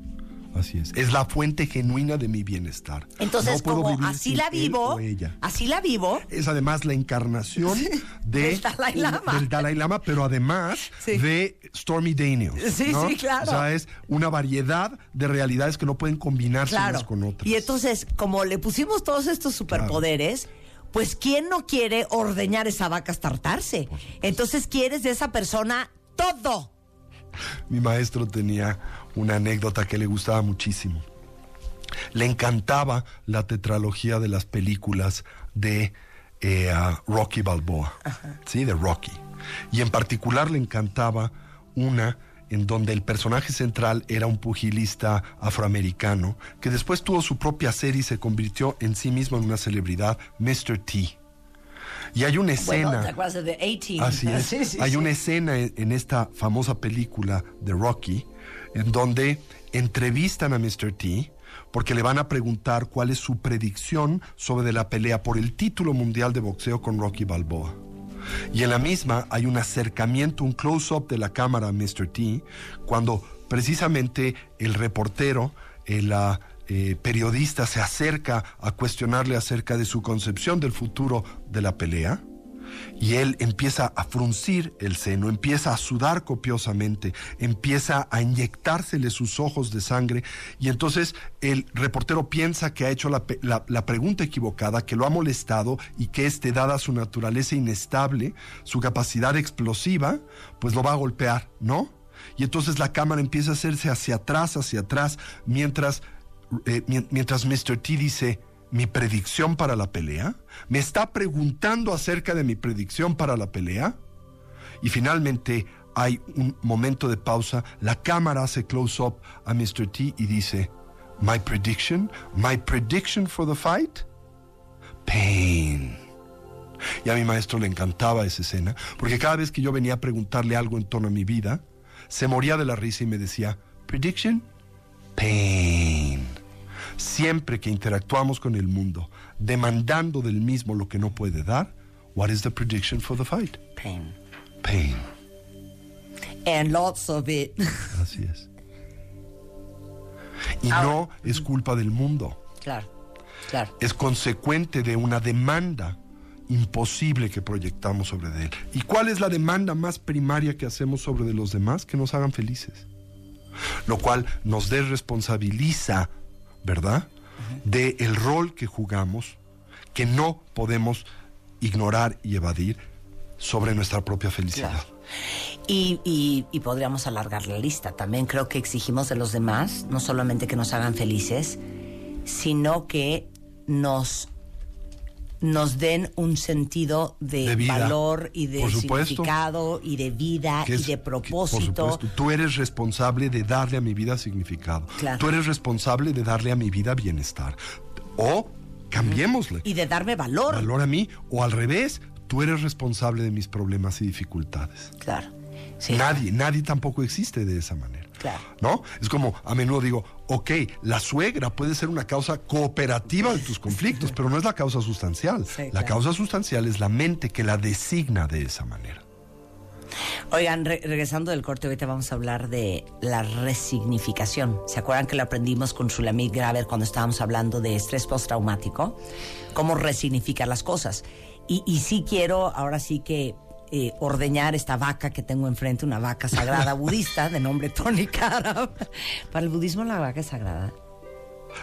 Así es. Es la fuente genuina de mi bienestar. Entonces, No puedo como vivir así sin la él vivo, o ella. así la vivo, Es además la encarnación de, Del Dalai Lama. del Dalai Lama, pero además Sí. de Stormy Daniels. Sí, ¿no? sí, claro. O sea, es una variedad de realidades que no pueden combinarse claro. unas con otras. Y entonces, como le pusimos todos estos superpoderes, pues ¿quién no quiere ordeñar esa vaca hasta hartarse? Entonces quieres de esa persona todo. Mi maestro tenía una anécdota que le gustaba muchísimo. Le encantaba la tetralogía de las películas de eh, Rocky Balboa, ¿sí? De Rocky. Y en particular le encantaba una en donde el personaje central era un pugilista afroamericano que después tuvo su propia serie y se convirtió en sí mismo en una celebridad, Mr. T. Y hay una escena... Bueno. Así es. Sí, sí, Hay sí. una escena en, en esta famosa película de Rocky en donde entrevistan a Mr. T porque le van a preguntar cuál es su predicción sobre la pelea por el título mundial de boxeo con Rocky Balboa. Y en la misma hay un acercamiento, un close-up de la cámara a Mr. T, cuando precisamente el reportero, el ah, eh, periodista se acerca a cuestionarle acerca de su concepción del futuro de la pelea. Y él empieza a fruncir el seno, empieza a sudar copiosamente, empieza a inyectársele sus ojos de sangre y entonces el reportero piensa que ha hecho la, pregunta equivocada, que lo ha molestado y que este, dada su naturaleza inestable, su capacidad explosiva, pues lo va a golpear, ¿no? Y entonces la cámara empieza a hacerse hacia atrás, hacia atrás, mientras, eh, mien- mientras Mr. T dice, mi predicción para la pelea? ¿Me está preguntando acerca de mi predicción para la pelea? Y finalmente hay un momento de pausa, la cámara hace close-up a Mr. T y dice, My prediction, my prediction for the fight? Pain. Y a mi maestro le encantaba esa escena, porque cada vez que yo venía a preguntarle algo en torno a mi vida, se moría de la risa y me decía, Prediction? Pain. Siempre que interactuamos con el mundo, demandando del mismo lo que no puede dar, what is the prediction for the fight? Pain. Pain. And lots of it. Así es. Y no es culpa del mundo, claro, claro. es consecuente de una demanda imposible que proyectamos sobre de él. ¿Y cuál es la demanda más primaria que hacemos sobre de los demás? Que nos hagan felices. Lo cual nos desresponsabiliza, ¿verdad? De el rol que jugamos, que no podemos ignorar y evadir sobre nuestra propia felicidad. Claro. Y, y- y podríamos alargar la lista. También creo que exigimos de los demás, no solamente que nos hagan felices, sino que nos, nos den un sentido de, valor y de significado y de vida y de propósito. por supuesto, tú eres responsable de darle a mi vida significado. Claro. Tú eres responsable de darle a mi vida bienestar. O cambiémosle. y de darme valor. Valor a mí. O al revés, tú eres responsable de mis problemas y dificultades. Claro. Sí. Nadie, nadie tampoco existe de esa manera. Claro. ¿No? Es como a menudo digo, ok, la suegra puede ser una causa cooperativa de tus conflictos, pero no es la causa sustancial. Sí, la claro. causa sustancial es la mente que la designa de esa manera. Oigan, re- regresando del corte, ahorita vamos a hablar de la resignificación. ¿Se acuerdan que lo aprendimos con Shulamit Graver cuando estábamos hablando de estrés postraumático? Cómo resignificar las cosas. Y, y sí quiero, ahora sí que eh, ordeñar esta vaca que tengo enfrente, una vaca sagrada budista de nombre Tony Karam. Para el budismo la vaca es sagrada.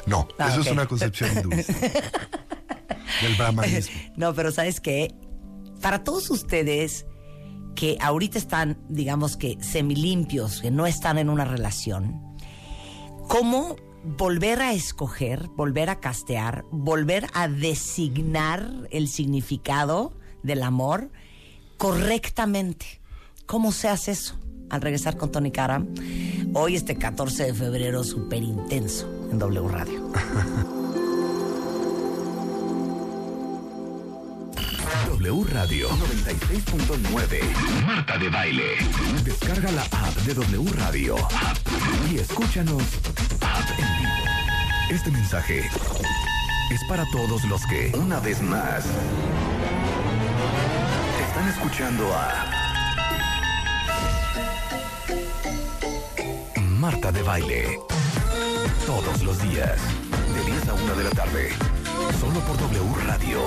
No, Ah, eso es una concepción hinduista. del brahmanismo. No, pero ¿sabes qué? Para todos ustedes que ahorita están, digamos que semilimpios, que no están en una relación, ¿cómo volver a escoger, volver a castear, volver a designar el significado del amor correctamente? ¿Cómo se hace eso? Al regresar con Tony Karam, hoy este 14 de febrero súper intenso en W Radio. W Radio 96.9. Marta de Baile. Descarga la app de W Radio y escúchanos en vivo. Este mensaje es para todos los que, una vez más, están escuchando a Marta de Baile. Todos los días, de 10 a 1 de la tarde. Solo por W Radio.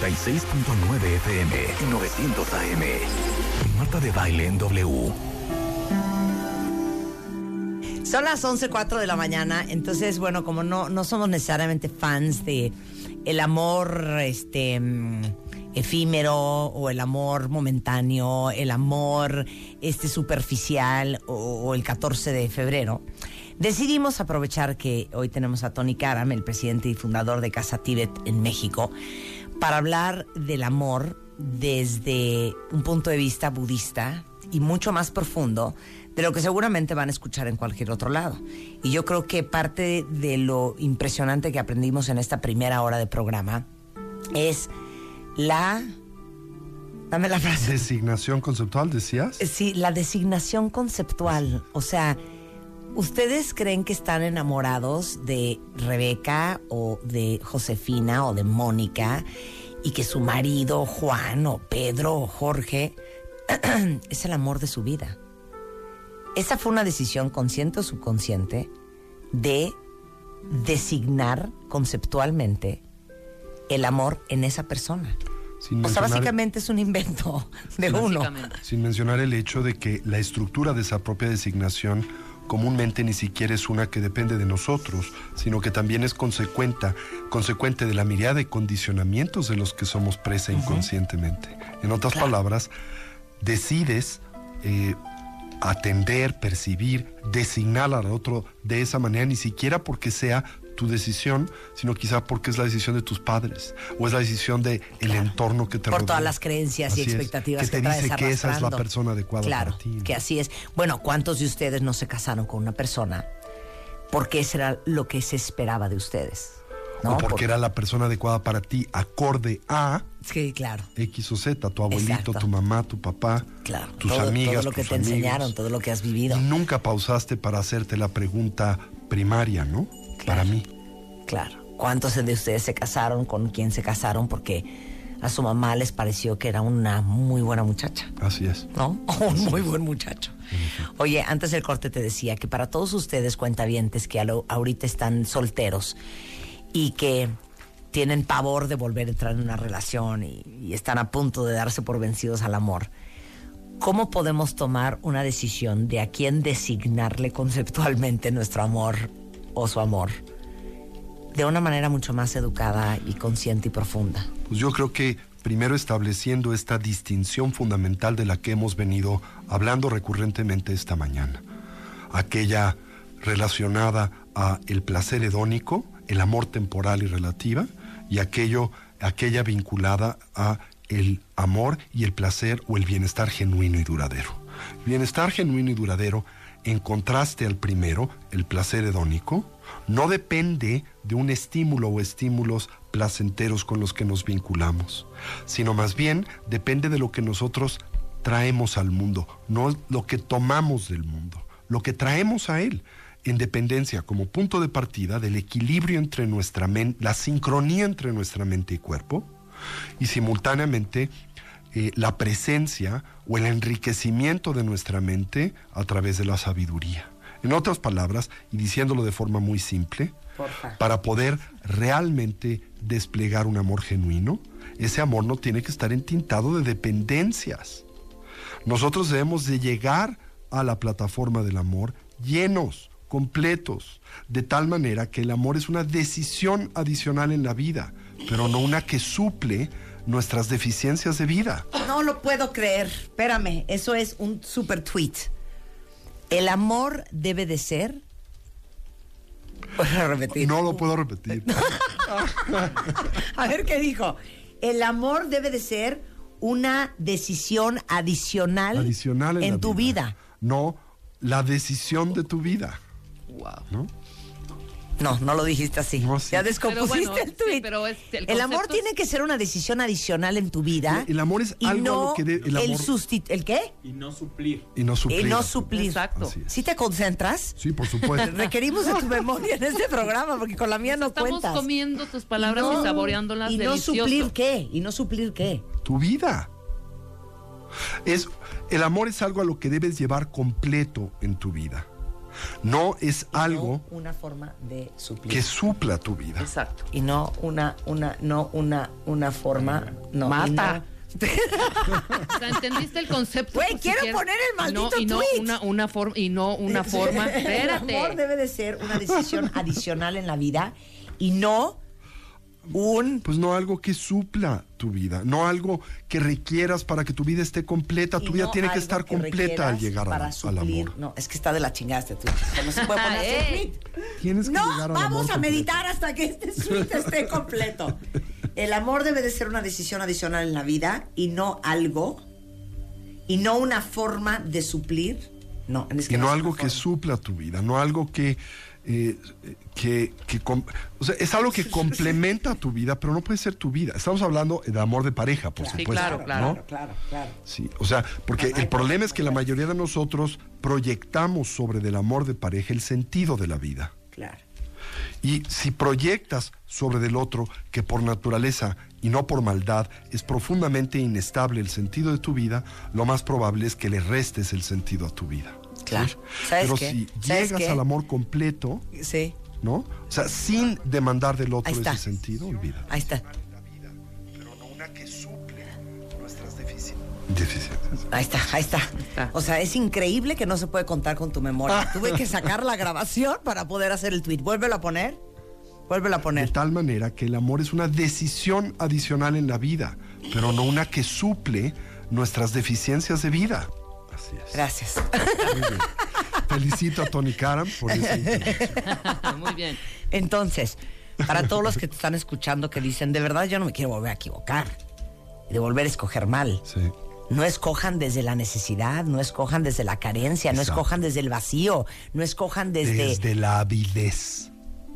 ...96.9 FM y 900 AM. Marta de Baile en W. Son las 11.04 de la mañana, entonces, bueno, como no, no somos necesariamente fans de el amor este, mm, efímero o el amor momentáneo, el amor este, superficial o, o el 14 de febrero, decidimos aprovechar que hoy tenemos a Tony Karam, el presidente y fundador de Casa Tibet en México, para hablar del amor desde un punto de vista budista y mucho más profundo de lo que seguramente van a escuchar en cualquier otro lado. Y yo creo que parte de lo impresionante que aprendimos en esta primera hora de programa es la... Dame la frase. Designación conceptual, decías. Sí, la designación conceptual. O sea, ¿ustedes creen que están enamorados de Rebeca o de Josefina o de Mónica y que su marido Juan o Pedro o Jorge es el amor de su vida? Esa fue una decisión consciente o subconsciente de designar conceptualmente el amor en esa persona. Sin O sea, básicamente es un invento de uno. Sin mencionar el hecho de que la estructura de esa propia designación comúnmente ni siquiera es una que depende de nosotros, sino que también es consecuente, consecuente de la mirada de condicionamientos de los que somos presa inconscientemente. En otras palabras, decides eh, atender, percibir, designar al otro de esa manera, ni siquiera porque sea tu decisión, sino quizá porque es la decisión de tus padres o es la decisión del el entorno que te por rodea. todas las creencias y Así es, expectativas que que, te traes dice que esa es la persona adecuada claro, para ti. ¿no? que así es. Bueno, ¿cuántos de ustedes no se casaron con una persona porque eso era lo que se esperaba de ustedes? ¿No? o porque Por- era la persona adecuada para ti, acorde a Sí, claro. X o Z, tu abuelito, Exacto. tu mamá, tu papá, Claro, tus todo, amigas, todo lo que tus te amigos. enseñaron, todo lo que has vivido. Y nunca pausaste para hacerte la pregunta primaria, ¿no? Para mí. Claro. ¿Cuántos de ustedes se casaron con quien se casaron porque a su mamá les pareció que era una muy buena muchacha? Así es. ¿no? Un muy buen muchacho. Oye, antes del corte te decía que para todos ustedes cuentavientes que ahorita están solteros y que tienen pavor de volver a entrar en una relación y, están a punto de darse por vencidos al amor, ¿cómo podemos tomar una decisión de a quién designarle conceptualmente nuestro amor o su amor? De una manera mucho más educada y consciente y profunda. Pues yo creo que primero estableciendo esta distinción fundamental de la que hemos venido hablando recurrentemente esta mañana. Aquella relacionada a el placer hedónico, el amor temporal y relativa, y aquello, aquella vinculada a el amor y el placer o el bienestar genuino y duradero. Bienestar genuino y duradero, en contraste al primero, el placer hedónico, no depende de un estímulo o estímulos placenteros con los que nos vinculamos, sino más bien depende de lo que nosotros traemos al mundo, no lo que tomamos del mundo, lo que traemos a él, en dependencia como punto de partida del equilibrio entre nuestra mente, la sincronía entre nuestra mente y cuerpo, y simultáneamente eh, la presencia o el enriquecimiento de nuestra mente a través de la sabiduría. En otras palabras, y diciéndolo de forma muy simple, para poder realmente desplegar un amor genuino, ese amor no tiene que estar entintado de dependencias. Nosotros debemos de llegar a la plataforma del amor llenos, completos, de tal manera que el amor es una decisión adicional en la vida, pero no una que suple nuestras deficiencias de vida. No lo puedo creer. Espérame, eso es un super tweet. El amor debe de ser. A repetir. No lo puedo repetir. A ver qué dijo. El amor debe de ser una decisión adicional, Adicional en, tu vida. No, la decisión de tu vida. Wow. ¿no? No, no lo dijiste así. No, sí. Ya Pero descompusiste bueno, el sí, tweet. pero es- el el, amor tiene que ser una decisión adicional en tu vida. El amor es y algo a no lo que de- el el amor- susti- ¿El qué? Y no suplir. Y no suplir. Y no suplir. Exacto. ¿Sí te concentras? Sí, por supuesto. Requerimos de tu memoria en este programa porque con la mía no Estamos cuentas. comiendo tus palabras No, y saboreándolas ¿Y no delicioso. suplir qué? ¿Y no suplir qué? tu vida. Es, el amor es algo a lo que debes llevar completo en tu vida. No es algo No una forma de suplir. que supla tu vida. Exacto. y no una, una, no una, una forma. No, Mata. y no- O sea, ¿entendiste el concepto? Güey, quiero poner el maldito no, y no tweet. una, una forma y no una forma. El Espérate. amor debe de ser una decisión adicional en la vida y no un Pues no algo que supla tu vida, no algo que requieras para que tu vida esté completa. Tu vida no tiene que estar completa al llegar para al, al suplir. amor. No, es que está de la chingada este tweet. No se puede poner tweet. Tienes que No, llegar al vamos amor a completo. meditar hasta que este suite esté completo. El amor debe de ser una decisión adicional en la vida y no algo, y no una forma de suplir. No, es que y no es algo que supla tu vida, no algo que, eh, que, que com- o sea, es algo que complementa tu vida, pero no puede ser tu vida. Estamos hablando de amor de pareja, por supuesto. claro, claro. ¿no? Claro, claro. Sí, o sea, porque el problema problema, es que la mayoría de nosotros proyectamos sobre del amor de pareja el sentido de la vida. Claro. Y si proyectas sobre del otro, que por naturaleza y no por maldad es profundamente inestable el sentido de tu vida, lo más probable es que le restes el sentido a tu vida. Claro. ¿sí? ¿Sabes Pero qué? si ¿Sabes llegas qué? al amor completo, Sí, ¿no? O sea, sin demandar del otro Ahí está. ese sentido, olvídate. ahí está. Pero no una que suple nuestras deficiencias. Ahí está, ahí está. está. O sea, es increíble que no se puede contar con tu memoria. Tuve que sacar la grabación para poder hacer el tweet. Vuélvelo a poner. Vuélvelo a De poner. tal manera que el amor es una decisión adicional en la vida, pero no una que suple nuestras deficiencias de vida. Gracias. Muy bien. Felicito a Tony Karam por esa intervención. Muy bien. Entonces, para todos los que te están escuchando que dicen, de verdad yo no me quiero volver a equivocar, y de volver a escoger mal. Sí. No escojan desde la necesidad, no escojan desde la carencia, no escojan desde el vacío, no escojan desde... Desde la avidez.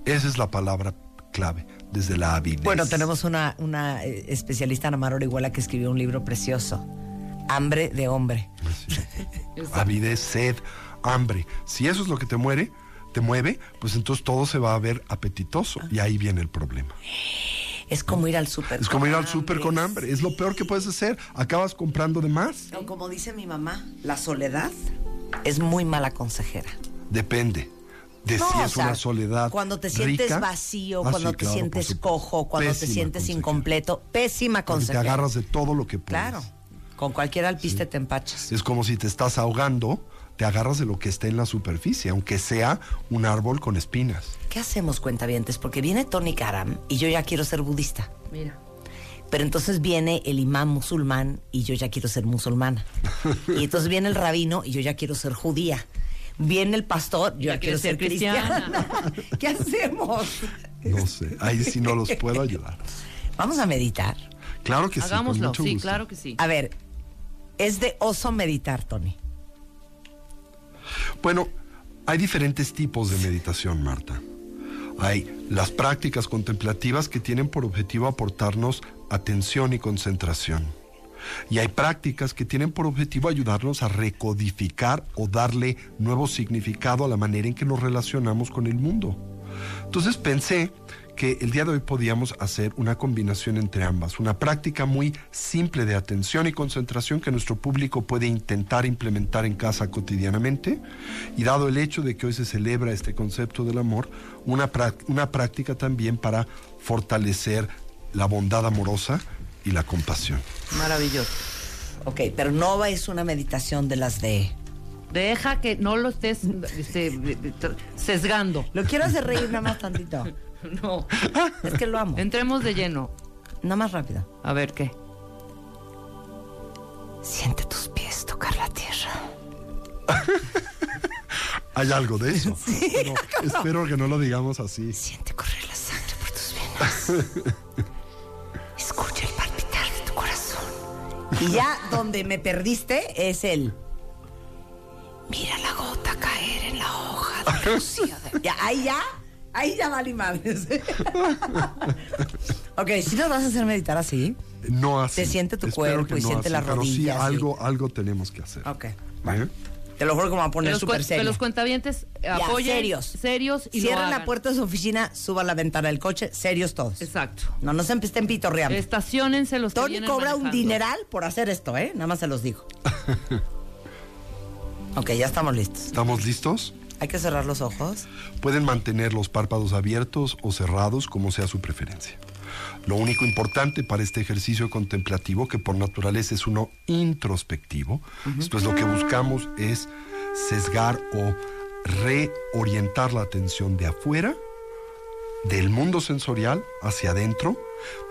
Esa es la palabra clave. Desde la avidez. Bueno, tenemos una, una eh, especialista, Ana Mar Orihuela, que escribió un libro precioso, Hambre de Hombre. Avidez, sed, hambre. Si eso es lo que te muere, te mueve, pues entonces todo se va a ver apetitoso. Y ahí viene el problema. Es como ir al súper. Es como ir al súper con hambre. Es lo peor que puedes hacer. Acabas comprando de más. No, como dice mi mamá, la soledad es muy mala consejera. Depende de No, si o es sea, una soledad. Cuando te sientes vacío, Ah, cuando sí, te claro, sientes cojo, cuando te sientes consejera. incompleto, pésima Porque te consejera. agarras de todo lo que puedes. Claro, con cualquier alpiste te empachas. Es como si te estás ahogando, te agarras de lo que está en la superficie, aunque sea un árbol con espinas. ¿Qué hacemos, cuentavientes? Porque viene Tony Karam y yo ya quiero ser budista. Mira. Pero entonces viene el imán musulmán y yo ya quiero ser musulmana. Y entonces viene el rabino y yo ya quiero ser judía. Viene el pastor, yo ya, Ya quiero ser ser cristiana. cristiana. ¿Qué hacemos? No sé, ahí sí no los puedo ayudar. Vamos a meditar. Claro que sí, con Hagámoslo. Sí, claro que sí. A ver, es de oso meditar, Tony. Bueno, hay diferentes tipos de meditación, Marta. Hay las prácticas contemplativas que tienen por objetivo aportarnos atención y concentración. Y hay prácticas que tienen por objetivo ayudarnos a recodificar o darle nuevo significado a la manera en que nos relacionamos con el mundo. Entonces pensé que el día de hoy podíamos hacer una combinación entre ambas, una práctica muy simple de atención y concentración que nuestro público puede intentar implementar en casa cotidianamente y dado el hecho de que hoy se celebra este concepto del amor, una, una práctica también para fortalecer la bondad amorosa y la compasión. Maravilloso. Ok, pero no es una meditación de las de... Deja que no lo estés este, sesgando. Lo quiero hacer reír nada más tantito. No. Es que lo amo. Entremos de lleno. Nada más rápido. A ver qué. Siente tus pies tocar la tierra. Hay algo de eso. pero espero que no lo digamos así. Siente correr la sangre por tus venas. Escucha el palpitar de tu corazón. Y ya donde me perdiste es el. Mira la gota caer en la hoja de rocío de- Ya, ahí ya, Ahí ya vale madres. ok, si nos vas a hacer meditar así. No así. Te siente tu Espero cuerpo y no siente así, las pero sí, algo, algo tenemos que hacer. Ok. ¿Eh? Te lo juro que me voy a poner los, súper que serio. los cuentavientes apoyen. serios. Serios y lo Cierren la puerta de su oficina, suba la ventana del coche, serios todos. Exacto. No, no se estén pitorreando. Estacionense los Tony cobra un dineral por hacer esto, ¿eh? Nada más se los digo. ok, ya estamos listos. ¿Estamos listos? Hay que cerrar los ojos. Pueden mantener los párpados abiertos o cerrados como sea su preferencia. Lo único importante para este ejercicio contemplativo, que por naturaleza es uno introspectivo, es lo que buscamos es sesgar o reorientar la atención de afuera, del mundo sensorial hacia adentro,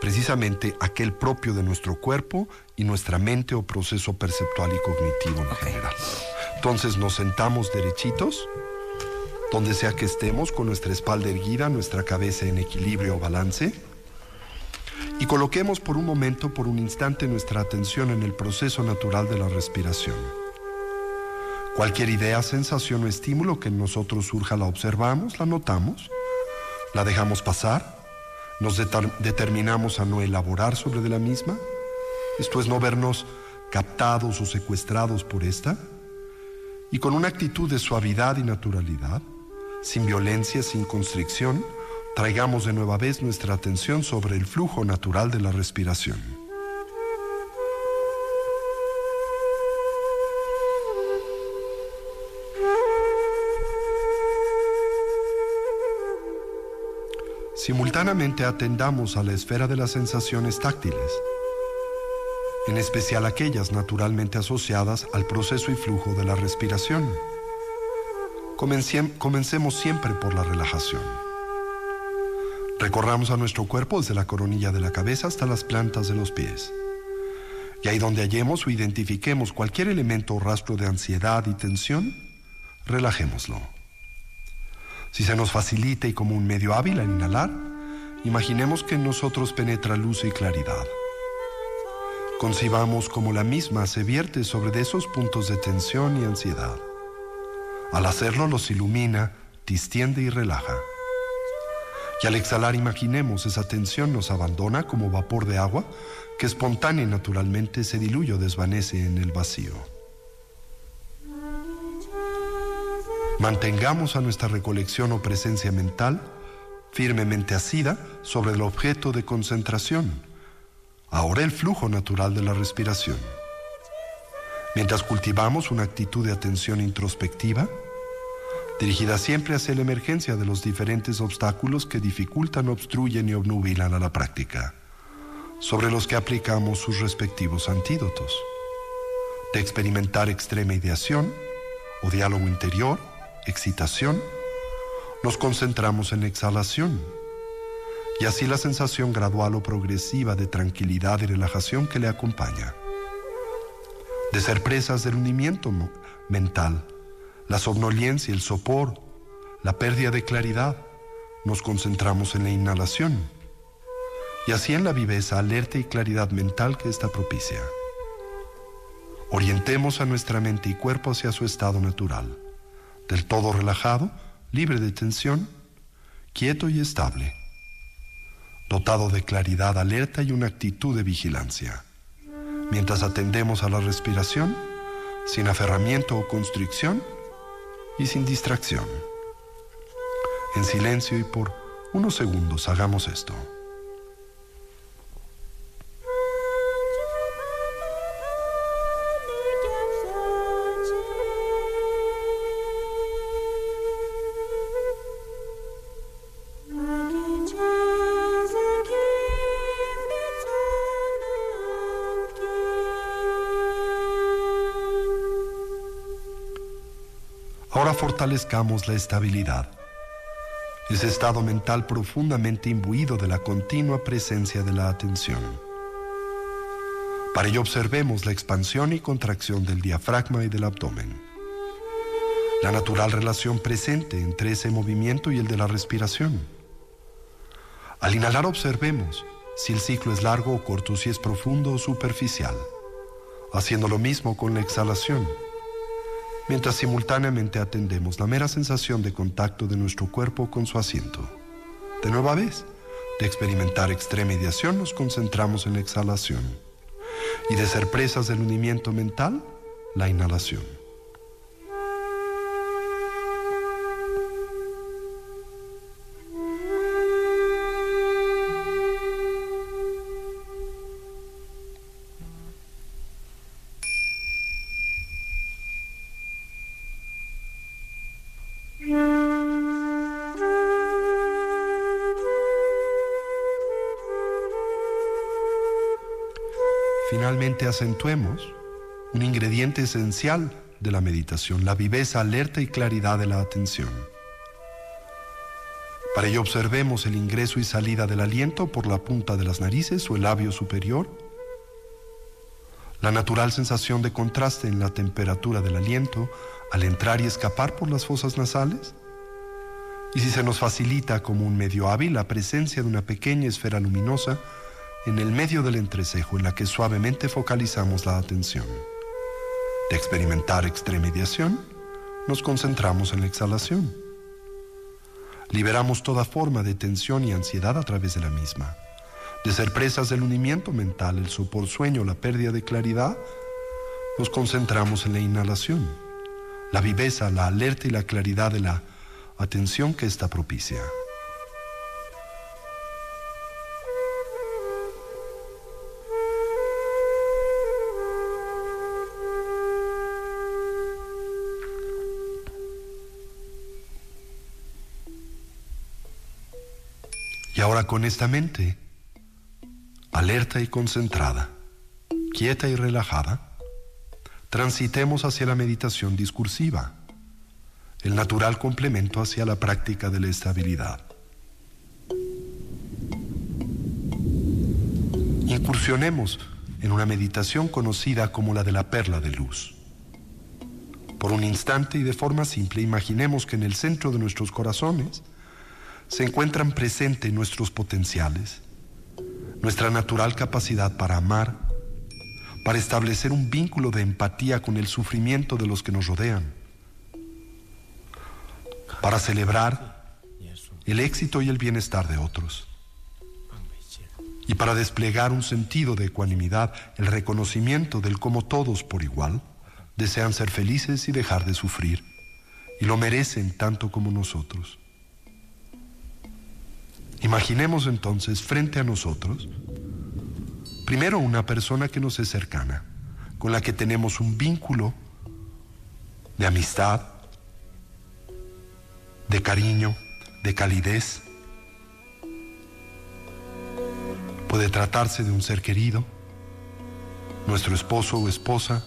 precisamente aquel propio de nuestro cuerpo y nuestra mente o proceso perceptual y cognitivo en general. Entonces nos sentamos derechitos, donde sea que estemos, con nuestra espalda erguida, nuestra cabeza en equilibrio o balance, y coloquemos por un momento, por un instante, nuestra atención en el proceso natural de la respiración. Cualquier idea, sensación o estímulo que en nosotros surja la observamos, la notamos, la dejamos pasar, nos determinamos a no elaborar sobre de la misma, esto es no vernos captados o secuestrados por esta, y con una actitud de suavidad y naturalidad, sin violencia, sin constricción, traigamos de nueva vez nuestra atención sobre el flujo natural de la respiración. Simultáneamente atendamos a la esfera de las sensaciones táctiles, en especial aquellas naturalmente asociadas al proceso y flujo de la respiración. Comencemos siempre por la relajación. Recorramos a nuestro cuerpo desde la coronilla de la cabeza hasta las plantas de los pies. Y ahí donde hallemos o identifiquemos cualquier elemento o rastro de ansiedad y tensión, relajémoslo. Si se nos facilita y como un medio hábil al inhalar, imaginemos que en nosotros penetra luz y claridad. Concibamos como la misma se vierte sobre de esos puntos de tensión y ansiedad. Al hacerlo los ilumina, distiende y relaja. Y al exhalar imaginemos esa tensión nos abandona como vapor de agua que espontánea y naturalmente se diluye o desvanece en el vacío. Mantengamos a nuestra recolección o presencia mental firmemente asida sobre el objeto de concentración, ahora el flujo natural de la respiración. Mientras cultivamos una actitud de atención introspectiva, dirigida siempre hacia la emergencia de los diferentes obstáculos que dificultan, obstruyen y obnubilan a la práctica, sobre los que aplicamos sus respectivos antídotos, de experimentar extrema ideación o diálogo interior, excitación, nos concentramos en exhalación, y así la sensación gradual o progresiva de tranquilidad y relajación que le acompaña. De ser presas del hundimiento mental, la somnolencia, el sopor, la pérdida de claridad, nos concentramos en la inhalación, y así en la viveza, alerta y claridad mental que esta propicia. Orientemos a nuestra mente y cuerpo hacia su estado natural, del todo relajado, libre de tensión, quieto y estable, dotado de claridad, alerta y una actitud de vigilancia. Mientras atendemos a la respiración, sin aferramiento o constricción y sin distracción. En silencio y por unos segundos hagamos esto. Fortalezcamos la estabilidad, ese estado mental profundamente imbuido de la continua presencia de la atención. Para ello observemos la expansión y contracción del diafragma y del abdomen, la natural relación presente entre ese movimiento y el de la respiración. Al inhalar observemos si el ciclo es largo o corto, si es profundo o superficial, haciendo lo mismo con la exhalación mientras simultáneamente atendemos la mera sensación de contacto de nuestro cuerpo con su asiento. De nueva vez, de experimentar extrema ideación nos concentramos en la exhalación y de ser presas del unimiento mental, la inhalación. Acentuemos un ingrediente esencial de la meditación, la viveza, alerta y claridad de la atención. Para ello observemos el ingreso y salida del aliento por la punta de las narices o el labio superior, la natural sensación de contraste en la temperatura del aliento al entrar y escapar por las fosas nasales, y si se nos facilita como un medio hábil la presencia de una pequeña esfera luminosa en el medio del entrecejo en la que suavemente focalizamos la atención. De experimentar extremediación, nos concentramos en la exhalación. Liberamos toda forma de tensión y ansiedad a través de la misma. De ser presas del unimiento mental, el sopor sueño, la pérdida de claridad, nos concentramos en la inhalación, la viveza, la alerta y la claridad de la atención que está propicia. Ahora con esta mente, alerta y concentrada, quieta y relajada, transitemos hacia la meditación discursiva, el natural complemento hacia la práctica de la estabilidad. Incursionemos en una meditación conocida como la de la perla de luz. Por un instante y de forma simple imaginemos que en el centro de nuestros corazones se encuentran presentes nuestros potenciales, nuestra natural capacidad para amar, para establecer un vínculo de empatía con el sufrimiento de los que nos rodean, para celebrar el éxito y el bienestar de otros y para desplegar un sentido de ecuanimidad, el reconocimiento del cómo todos por igual desean ser felices y dejar de sufrir, y lo merecen tanto como nosotros. Imaginemos entonces frente a nosotros, primero una persona que nos es cercana, con la que tenemos un vínculo de amistad, de cariño, de calidez. Puede tratarse de un ser querido, nuestro esposo o esposa,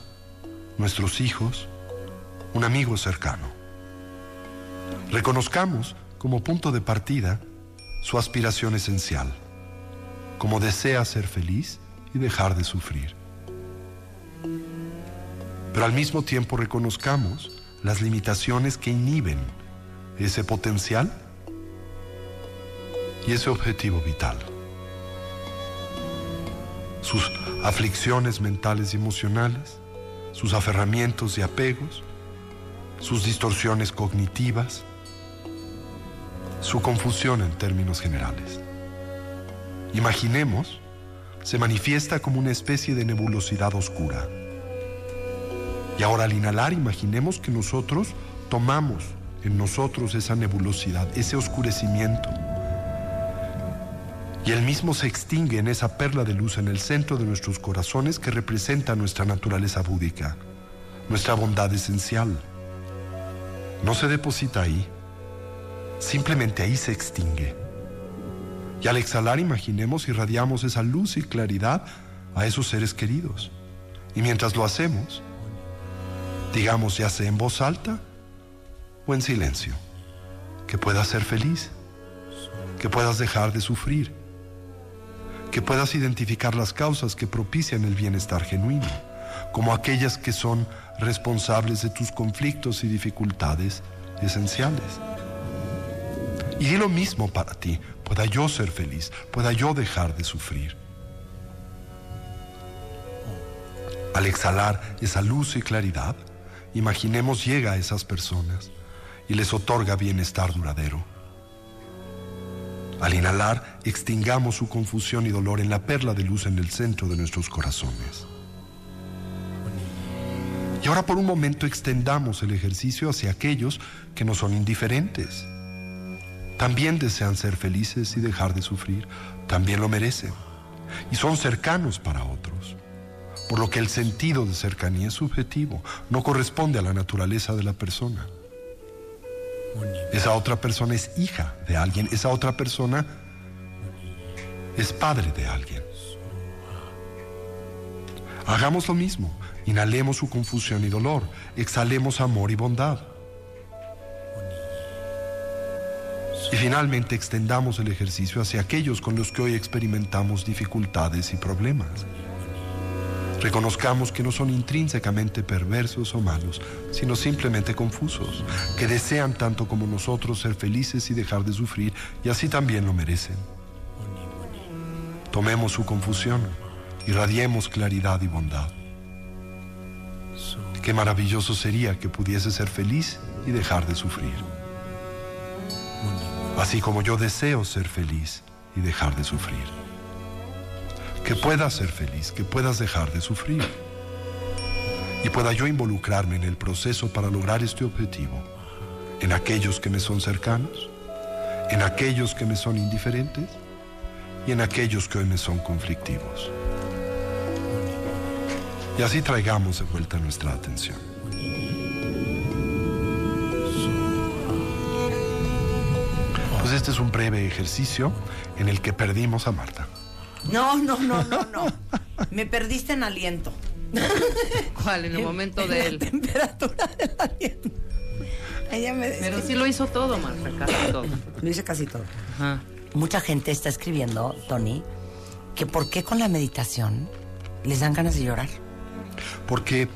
nuestros hijos, un amigo cercano. Reconozcamos como punto de partida su aspiración esencial, como desea ser feliz y dejar de sufrir. Pero al mismo tiempo reconozcamos las limitaciones que inhiben ese potencial y ese objetivo vital. Sus aflicciones mentales y emocionales, sus aferramientos y apegos, sus distorsiones cognitivas, su confusión en términos generales. Imaginemos, se manifiesta como una especie de nebulosidad oscura. Y ahora al inhalar, imaginemos que nosotros tomamos en nosotros esa nebulosidad, ese oscurecimiento. Y el mismo se extingue en esa perla de luz en el centro de nuestros corazones que representa nuestra naturaleza búdica, nuestra bondad esencial. No se deposita ahí, simplemente ahí se extingue. Y al exhalar imaginemos irradiamos esa luz y claridad a esos seres queridos. Y mientras lo hacemos, digamos ya sea en voz alta o en silencio, que puedas ser feliz, que puedas dejar de sufrir, que puedas identificar las causas que propician el bienestar genuino, como aquellas que son responsables de tus conflictos y dificultades esenciales. Y di lo mismo para ti, pueda yo ser feliz, pueda yo dejar de sufrir. Al exhalar esa luz y claridad, imaginemos llega a esas personas y les otorga bienestar duradero. Al inhalar, extingamos su confusión y dolor en la perla de luz en el centro de nuestros corazones. Y ahora por un momento extendamos el ejercicio hacia aquellos que nos son indiferentes. También desean ser felices y dejar de sufrir. También lo merecen. Y son cercanos para otros. Por lo que el sentido de cercanía es subjetivo, no corresponde a la naturaleza de la persona. Esa otra persona es hija de alguien, esa otra persona es padre de alguien. Hagamos lo mismo, inhalemos su confusión y dolor, exhalemos amor y bondad. Y finalmente extendamos el ejercicio hacia aquellos con los que hoy experimentamos dificultades y problemas. Reconozcamos que no son intrínsecamente perversos o malos, sino simplemente confusos, que desean tanto como nosotros ser felices y dejar de sufrir, y así también lo merecen. Tomemos su confusión, irradiemos claridad y bondad. Qué maravilloso sería que pudiese ser feliz y dejar de sufrir. Así como yo deseo ser feliz y dejar de sufrir que puedas ser feliz, que puedas dejar de sufrir y pueda yo involucrarme en el proceso para lograr este objetivo, en aquellos que me son cercanos, en aquellos que me son indiferentes y en aquellos que hoy me son conflictivos. Y así traigamos de vuelta nuestra atención. Pues este es un breve ejercicio en el que perdimos a Marta. No, no, no, no, no. Me perdiste en aliento. ¿Cuál? En el momento En de la él. temperatura del aliento. Ella me Pero sí lo hizo todo, Marta, casi todo. Lo hice casi todo. Ajá. Mucha gente está escribiendo, Tony, que por qué con la meditación les dan ganas de llorar. Porque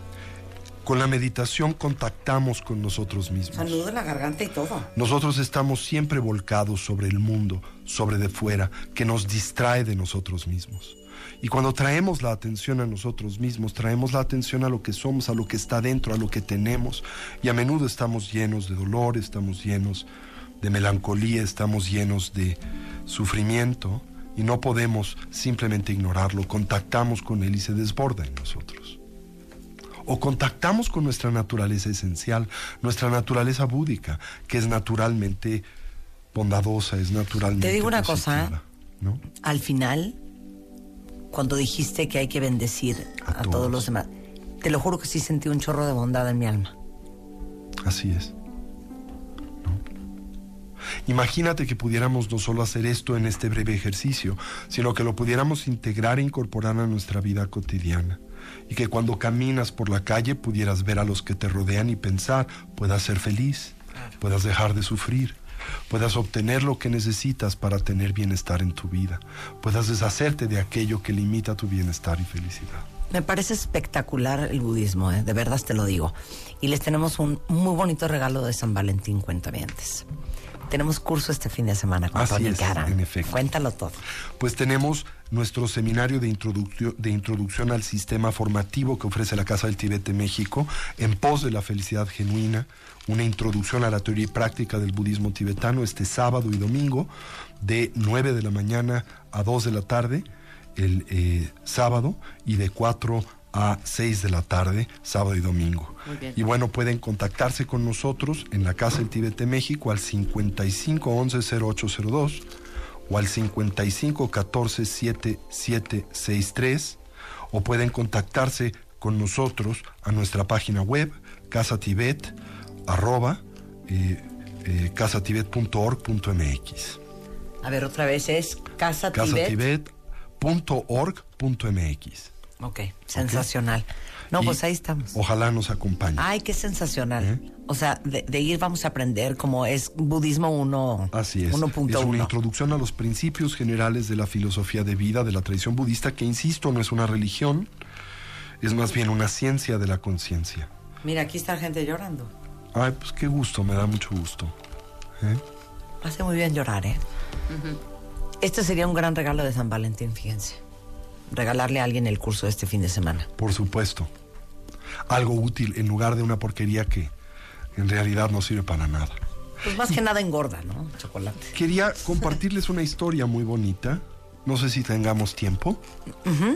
con la meditación contactamos con nosotros mismos. Saludo en la garganta y todo. Nosotros estamos siempre volcados sobre el mundo, sobre de fuera, que nos distrae de nosotros mismos. Y cuando traemos la atención a nosotros mismos, traemos la atención a lo que somos, a lo que está dentro, a lo que tenemos. Y a menudo estamos llenos de dolor, estamos llenos de melancolía, estamos llenos de sufrimiento y no podemos simplemente ignorarlo. Contactamos con él y se desborda en nosotros. O contactamos con nuestra naturaleza esencial, nuestra naturaleza búdica, que es naturalmente bondadosa, es naturalmente Te digo una cosa, positiva, ¿no? Al final, cuando dijiste que hay que bendecir A a, todos. todos. los demás, te lo juro que sí sentí un chorro de bondad en mi alma. Así es. ¿No? Imagínate que pudiéramos no solo hacer esto en este breve ejercicio, sino que lo pudiéramos integrar e incorporar a nuestra vida cotidiana. Y que cuando caminas por la calle pudieras ver a los que te rodean y pensar, puedas ser feliz, puedas dejar de sufrir, puedas obtener lo que necesitas para tener bienestar en tu vida, puedas deshacerte de aquello que limita tu bienestar y felicidad. Me parece espectacular el budismo, ¿eh? de verdad te lo digo. Y les tenemos un muy bonito regalo de San Valentín, cuentavientes. Tenemos curso este fin de semana con Así Tony es, en efecto. Cuéntalo todo. Pues tenemos nuestro seminario de introducción, de introducción al sistema formativo que ofrece la Casa del Tibete México en pos de la felicidad genuina, una introducción a la teoría y práctica del budismo tibetano este sábado y domingo de 9 de la mañana a 2 de la tarde el eh, sábado y de 4 a 6 de la tarde, sábado y domingo. Y bueno, pueden contactarse con nosotros en la Casa del Tibete México al 55 11 0802 o al 55 14 7763 o pueden contactarse con nosotros a nuestra página web casatibet arroba eh, eh, casatibet.org.mx A ver, otra vez es Casa Tibet. casatibet.org.mx Ok, sensacional. No, Y pues ahí estamos. Ojalá nos acompañe. Ay, qué sensacional. ¿Eh? O sea, de, de ir vamos a aprender como es budismo 1. Así es. Es una 1.1. introducción a los principios generales de la filosofía de vida de la tradición budista, que insisto, no es una religión, es más bien una ciencia de la conciencia. Mira, aquí está gente llorando. Ay, pues qué gusto, me da mucho gusto. ¿Eh? Hace muy bien llorar, ¿eh? Este sería un gran regalo de San Valentín, fíjense. Regalarle a alguien el curso de este fin de semana. Por supuesto. algo útil en lugar de una porquería que en realidad no sirve para nada. Pues más que nada engorda, ¿no? Chocolate. Quería compartirles una historia muy bonita. No sé si tengamos tiempo.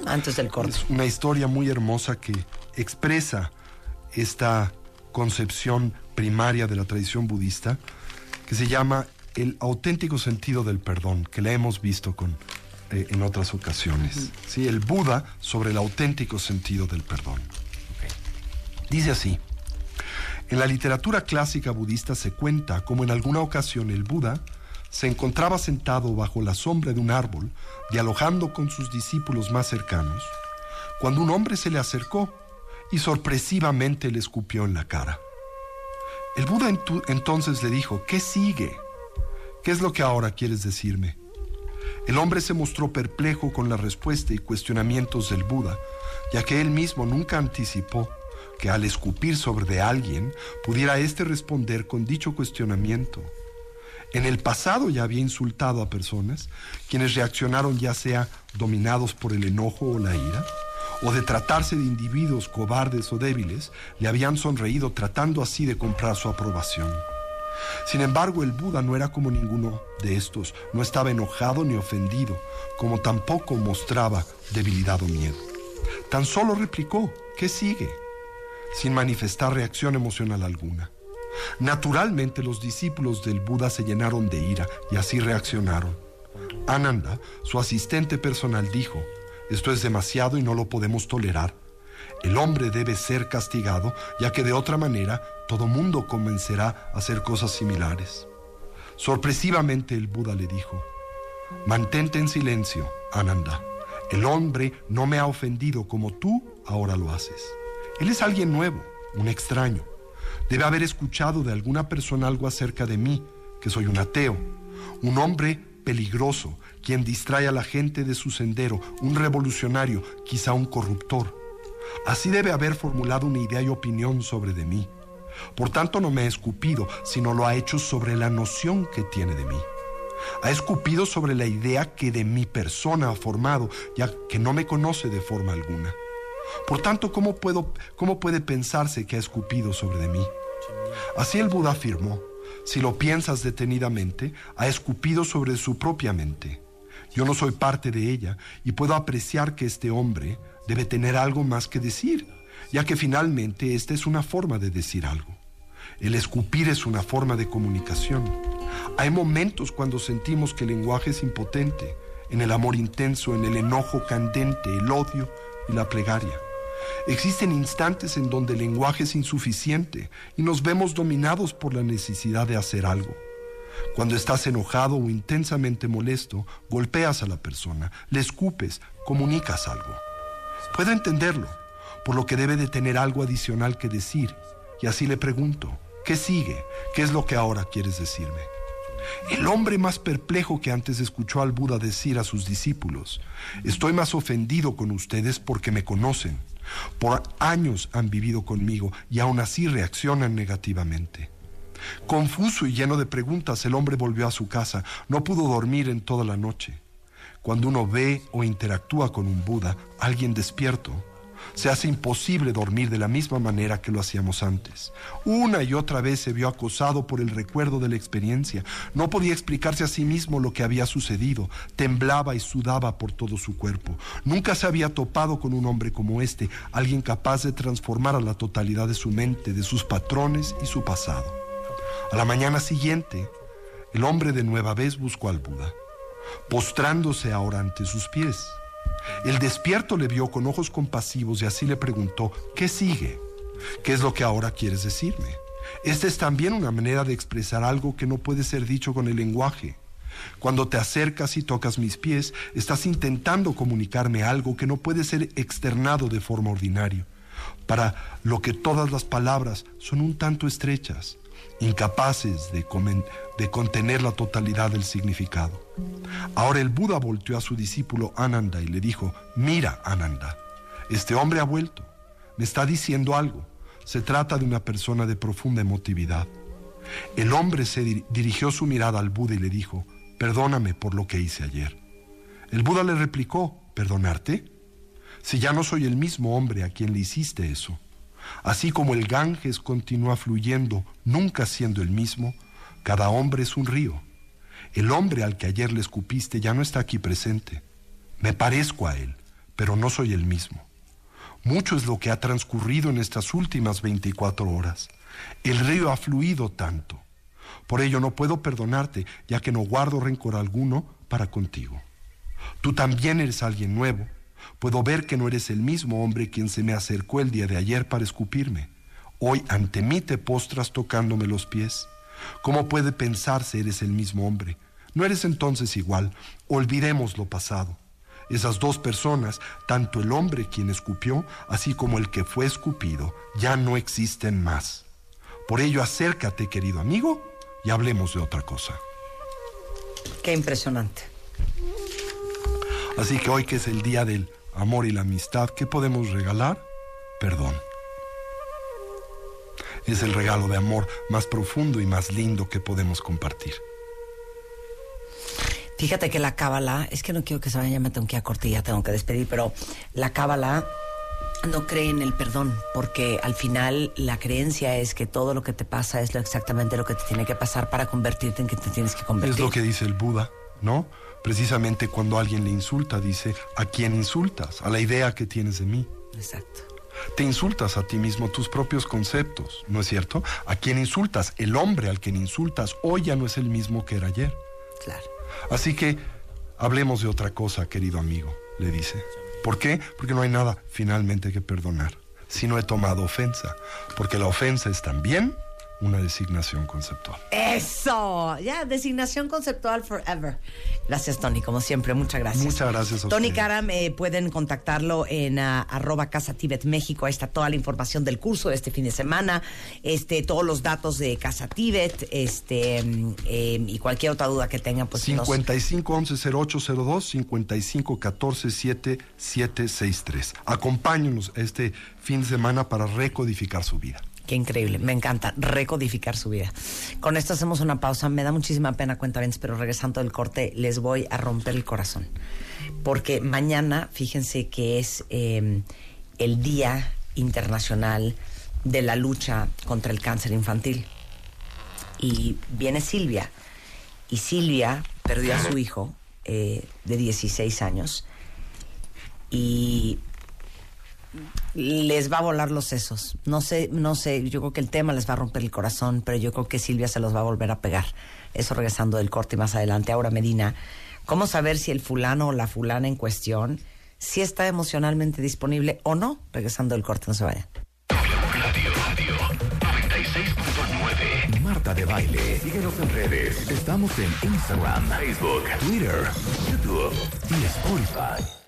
Antes del corte. Es una historia muy hermosa que expresa esta concepción primaria de la tradición budista que se llama el auténtico sentido del perdón, que la hemos visto con, eh, en otras ocasiones. Sí, el Buda sobre el auténtico sentido del perdón. Dice así. En la literatura clásica budista se cuenta como en alguna ocasión el Buda se encontraba sentado bajo la sombra de un árbol, dialogando con sus discípulos más cercanos, cuando un hombre se le acercó y sorpresivamente le escupió en la cara. El Buda entonces le dijo, ¿qué sigue? ¿Qué es lo que ahora quieres decirme? El hombre se mostró perplejo con la respuesta y cuestionamientos del Buda, ya que él mismo nunca anticipó que al escupir sobre de alguien pudiera éste responder con dicho cuestionamiento. En el pasado ya había insultado a personas quienes reaccionaron ya sea dominados por el enojo o la ira, o de tratarse de individuos cobardes o débiles, le habían sonreído tratando así de comprar su aprobación. Sin embargo, el Buda no era como ninguno de estos, no estaba enojado ni ofendido, como tampoco mostraba debilidad o miedo. Tan solo replicó, ¿qué sigue? sin manifestar reacción emocional alguna. Naturalmente los discípulos del Buda se llenaron de ira y así reaccionaron. Ananda, su asistente personal, dijo, esto es demasiado y no lo podemos tolerar. El hombre debe ser castigado, ya que de otra manera todo mundo comenzará a hacer cosas similares. Sorpresivamente el Buda le dijo, mantente en silencio, Ananda. El hombre no me ha ofendido como tú ahora lo haces. Él es alguien nuevo, un extraño. Debe haber escuchado de alguna persona algo acerca de mí, que soy un ateo, un hombre peligroso, quien distrae a la gente de su sendero, un revolucionario, quizá un corruptor. Así debe haber formulado una idea y opinión sobre de mí. Por tanto, no me ha escupido, sino lo ha hecho sobre la noción que tiene de mí. Ha escupido sobre la idea que de mi persona ha formado, ya que no me conoce de forma alguna. Por tanto, ¿cómo, puedo, ¿cómo puede pensarse que ha escupido sobre de mí? Así el Buda afirmó, si lo piensas detenidamente, ha escupido sobre su propia mente. Yo no soy parte de ella y puedo apreciar que este hombre debe tener algo más que decir, ya que finalmente esta es una forma de decir algo. El escupir es una forma de comunicación. Hay momentos cuando sentimos que el lenguaje es impotente, en el amor intenso, en el enojo candente, el odio y la plegaria. Existen instantes en donde el lenguaje es insuficiente y nos vemos dominados por la necesidad de hacer algo. Cuando estás enojado o intensamente molesto, golpeas a la persona, le escupes, comunicas algo. Puedo entenderlo, por lo que debe de tener algo adicional que decir. Y así le pregunto, ¿qué sigue? ¿Qué es lo que ahora quieres decirme? El hombre más perplejo que antes escuchó al Buda decir a sus discípulos, estoy más ofendido con ustedes porque me conocen. Por años han vivido conmigo y aún así reaccionan negativamente. Confuso y lleno de preguntas, el hombre volvió a su casa. No pudo dormir en toda la noche. Cuando uno ve o interactúa con un Buda, alguien despierto, se hace imposible dormir de la misma manera que lo hacíamos antes. Una y otra vez se vio acosado por el recuerdo de la experiencia. No podía explicarse a sí mismo lo que había sucedido. Temblaba y sudaba por todo su cuerpo. Nunca se había topado con un hombre como este, alguien capaz de transformar a la totalidad de su mente, de sus patrones y su pasado. A la mañana siguiente, el hombre de nueva vez buscó al Buda, postrándose ahora ante sus pies. El despierto le vio con ojos compasivos y así le preguntó, ¿qué sigue? ¿Qué es lo que ahora quieres decirme? Esta es también una manera de expresar algo que no puede ser dicho con el lenguaje. Cuando te acercas y tocas mis pies, estás intentando comunicarme algo que no puede ser externado de forma ordinaria, para lo que todas las palabras son un tanto estrechas, incapaces de, de contener la totalidad del significado. Ahora el Buda volteó a su discípulo Ananda y le dijo, mira Ananda, este hombre ha vuelto, me está diciendo algo, se trata de una persona de profunda emotividad. El hombre se dir- dirigió su mirada al Buda y le dijo, perdóname por lo que hice ayer. El Buda le replicó, ¿perdonarte? Si ya no soy el mismo hombre a quien le hiciste eso. Así como el Ganges continúa fluyendo, nunca siendo el mismo, cada hombre es un río. El hombre al que ayer le escupiste ya no está aquí presente. Me parezco a él, pero no soy el mismo. Mucho es lo que ha transcurrido en estas últimas 24 horas. El río ha fluido tanto. Por ello no puedo perdonarte, ya que no guardo rencor alguno para contigo. Tú también eres alguien nuevo. Puedo ver que no eres el mismo hombre quien se me acercó el día de ayer para escupirme. Hoy ante mí te postras tocándome los pies. ¿Cómo puede pensarse eres el mismo hombre? No eres entonces igual. Olvidemos lo pasado. Esas dos personas, tanto el hombre quien escupió, así como el que fue escupido, ya no existen más. Por ello, acércate, querido amigo, y hablemos de otra cosa. Qué impresionante. Así que hoy que es el día del amor y la amistad, ¿qué podemos regalar? Perdón. Es el regalo de amor más profundo y más lindo que podemos compartir. Fíjate que la cábala, es que no quiero que se vayan, ya me tengo que ir a corte y ya tengo que despedir, pero la cábala no cree en el perdón, porque al final la creencia es que todo lo que te pasa es lo exactamente lo que te tiene que pasar para convertirte en que te tienes que convertir. Es lo que dice el Buda, ¿no? Precisamente cuando alguien le insulta, dice, ¿a quién insultas? A la idea que tienes de mí. Exacto. Te insultas a ti mismo tus propios conceptos, ¿no es cierto? ¿A quién insultas? El hombre al quien insultas hoy ya no es el mismo que era ayer. Claro. Así que hablemos de otra cosa, querido amigo, le dice. ¿Por qué? Porque no hay nada finalmente que perdonar. Si no he tomado ofensa, porque la ofensa es también una designación conceptual. Eso, ya, designación conceptual forever. Gracias, Tony, como siempre, muchas gracias. Muchas gracias a Tony ustedes. Karam, eh, pueden contactarlo en ah, arroba Casa Tibet México. Ahí está toda la información del curso de este fin de semana, este, todos los datos de Casa Tibet, este, eh, y cualquier otra duda que tengan, pues nos- 55 11 0802 55 14 7763. Acompáñenos este fin de semana para recodificar su vida. Qué increíble, me encanta recodificar su vida. Con esto hacemos una pausa. Me da muchísima pena, cuenta pero regresando del corte, les voy a romper el corazón. Porque mañana, fíjense que es eh, el Día Internacional de la Lucha contra el Cáncer Infantil. Y viene Silvia. Y Silvia perdió a su hijo eh, de 16 años. Y les va a volar los sesos. No sé, no sé, yo creo que el tema les va a romper el corazón, pero yo creo que Silvia se los va a volver a pegar. Eso regresando del corte más adelante. Ahora, Medina, ¿cómo saber si el fulano o la fulana en cuestión si está emocionalmente disponible o no? Regresando del corte, no se vayan. Radio, radio 96.9. Marta de Baile. Síguenos en redes. Estamos en Instagram, Facebook, Twitter, YouTube y Spotify.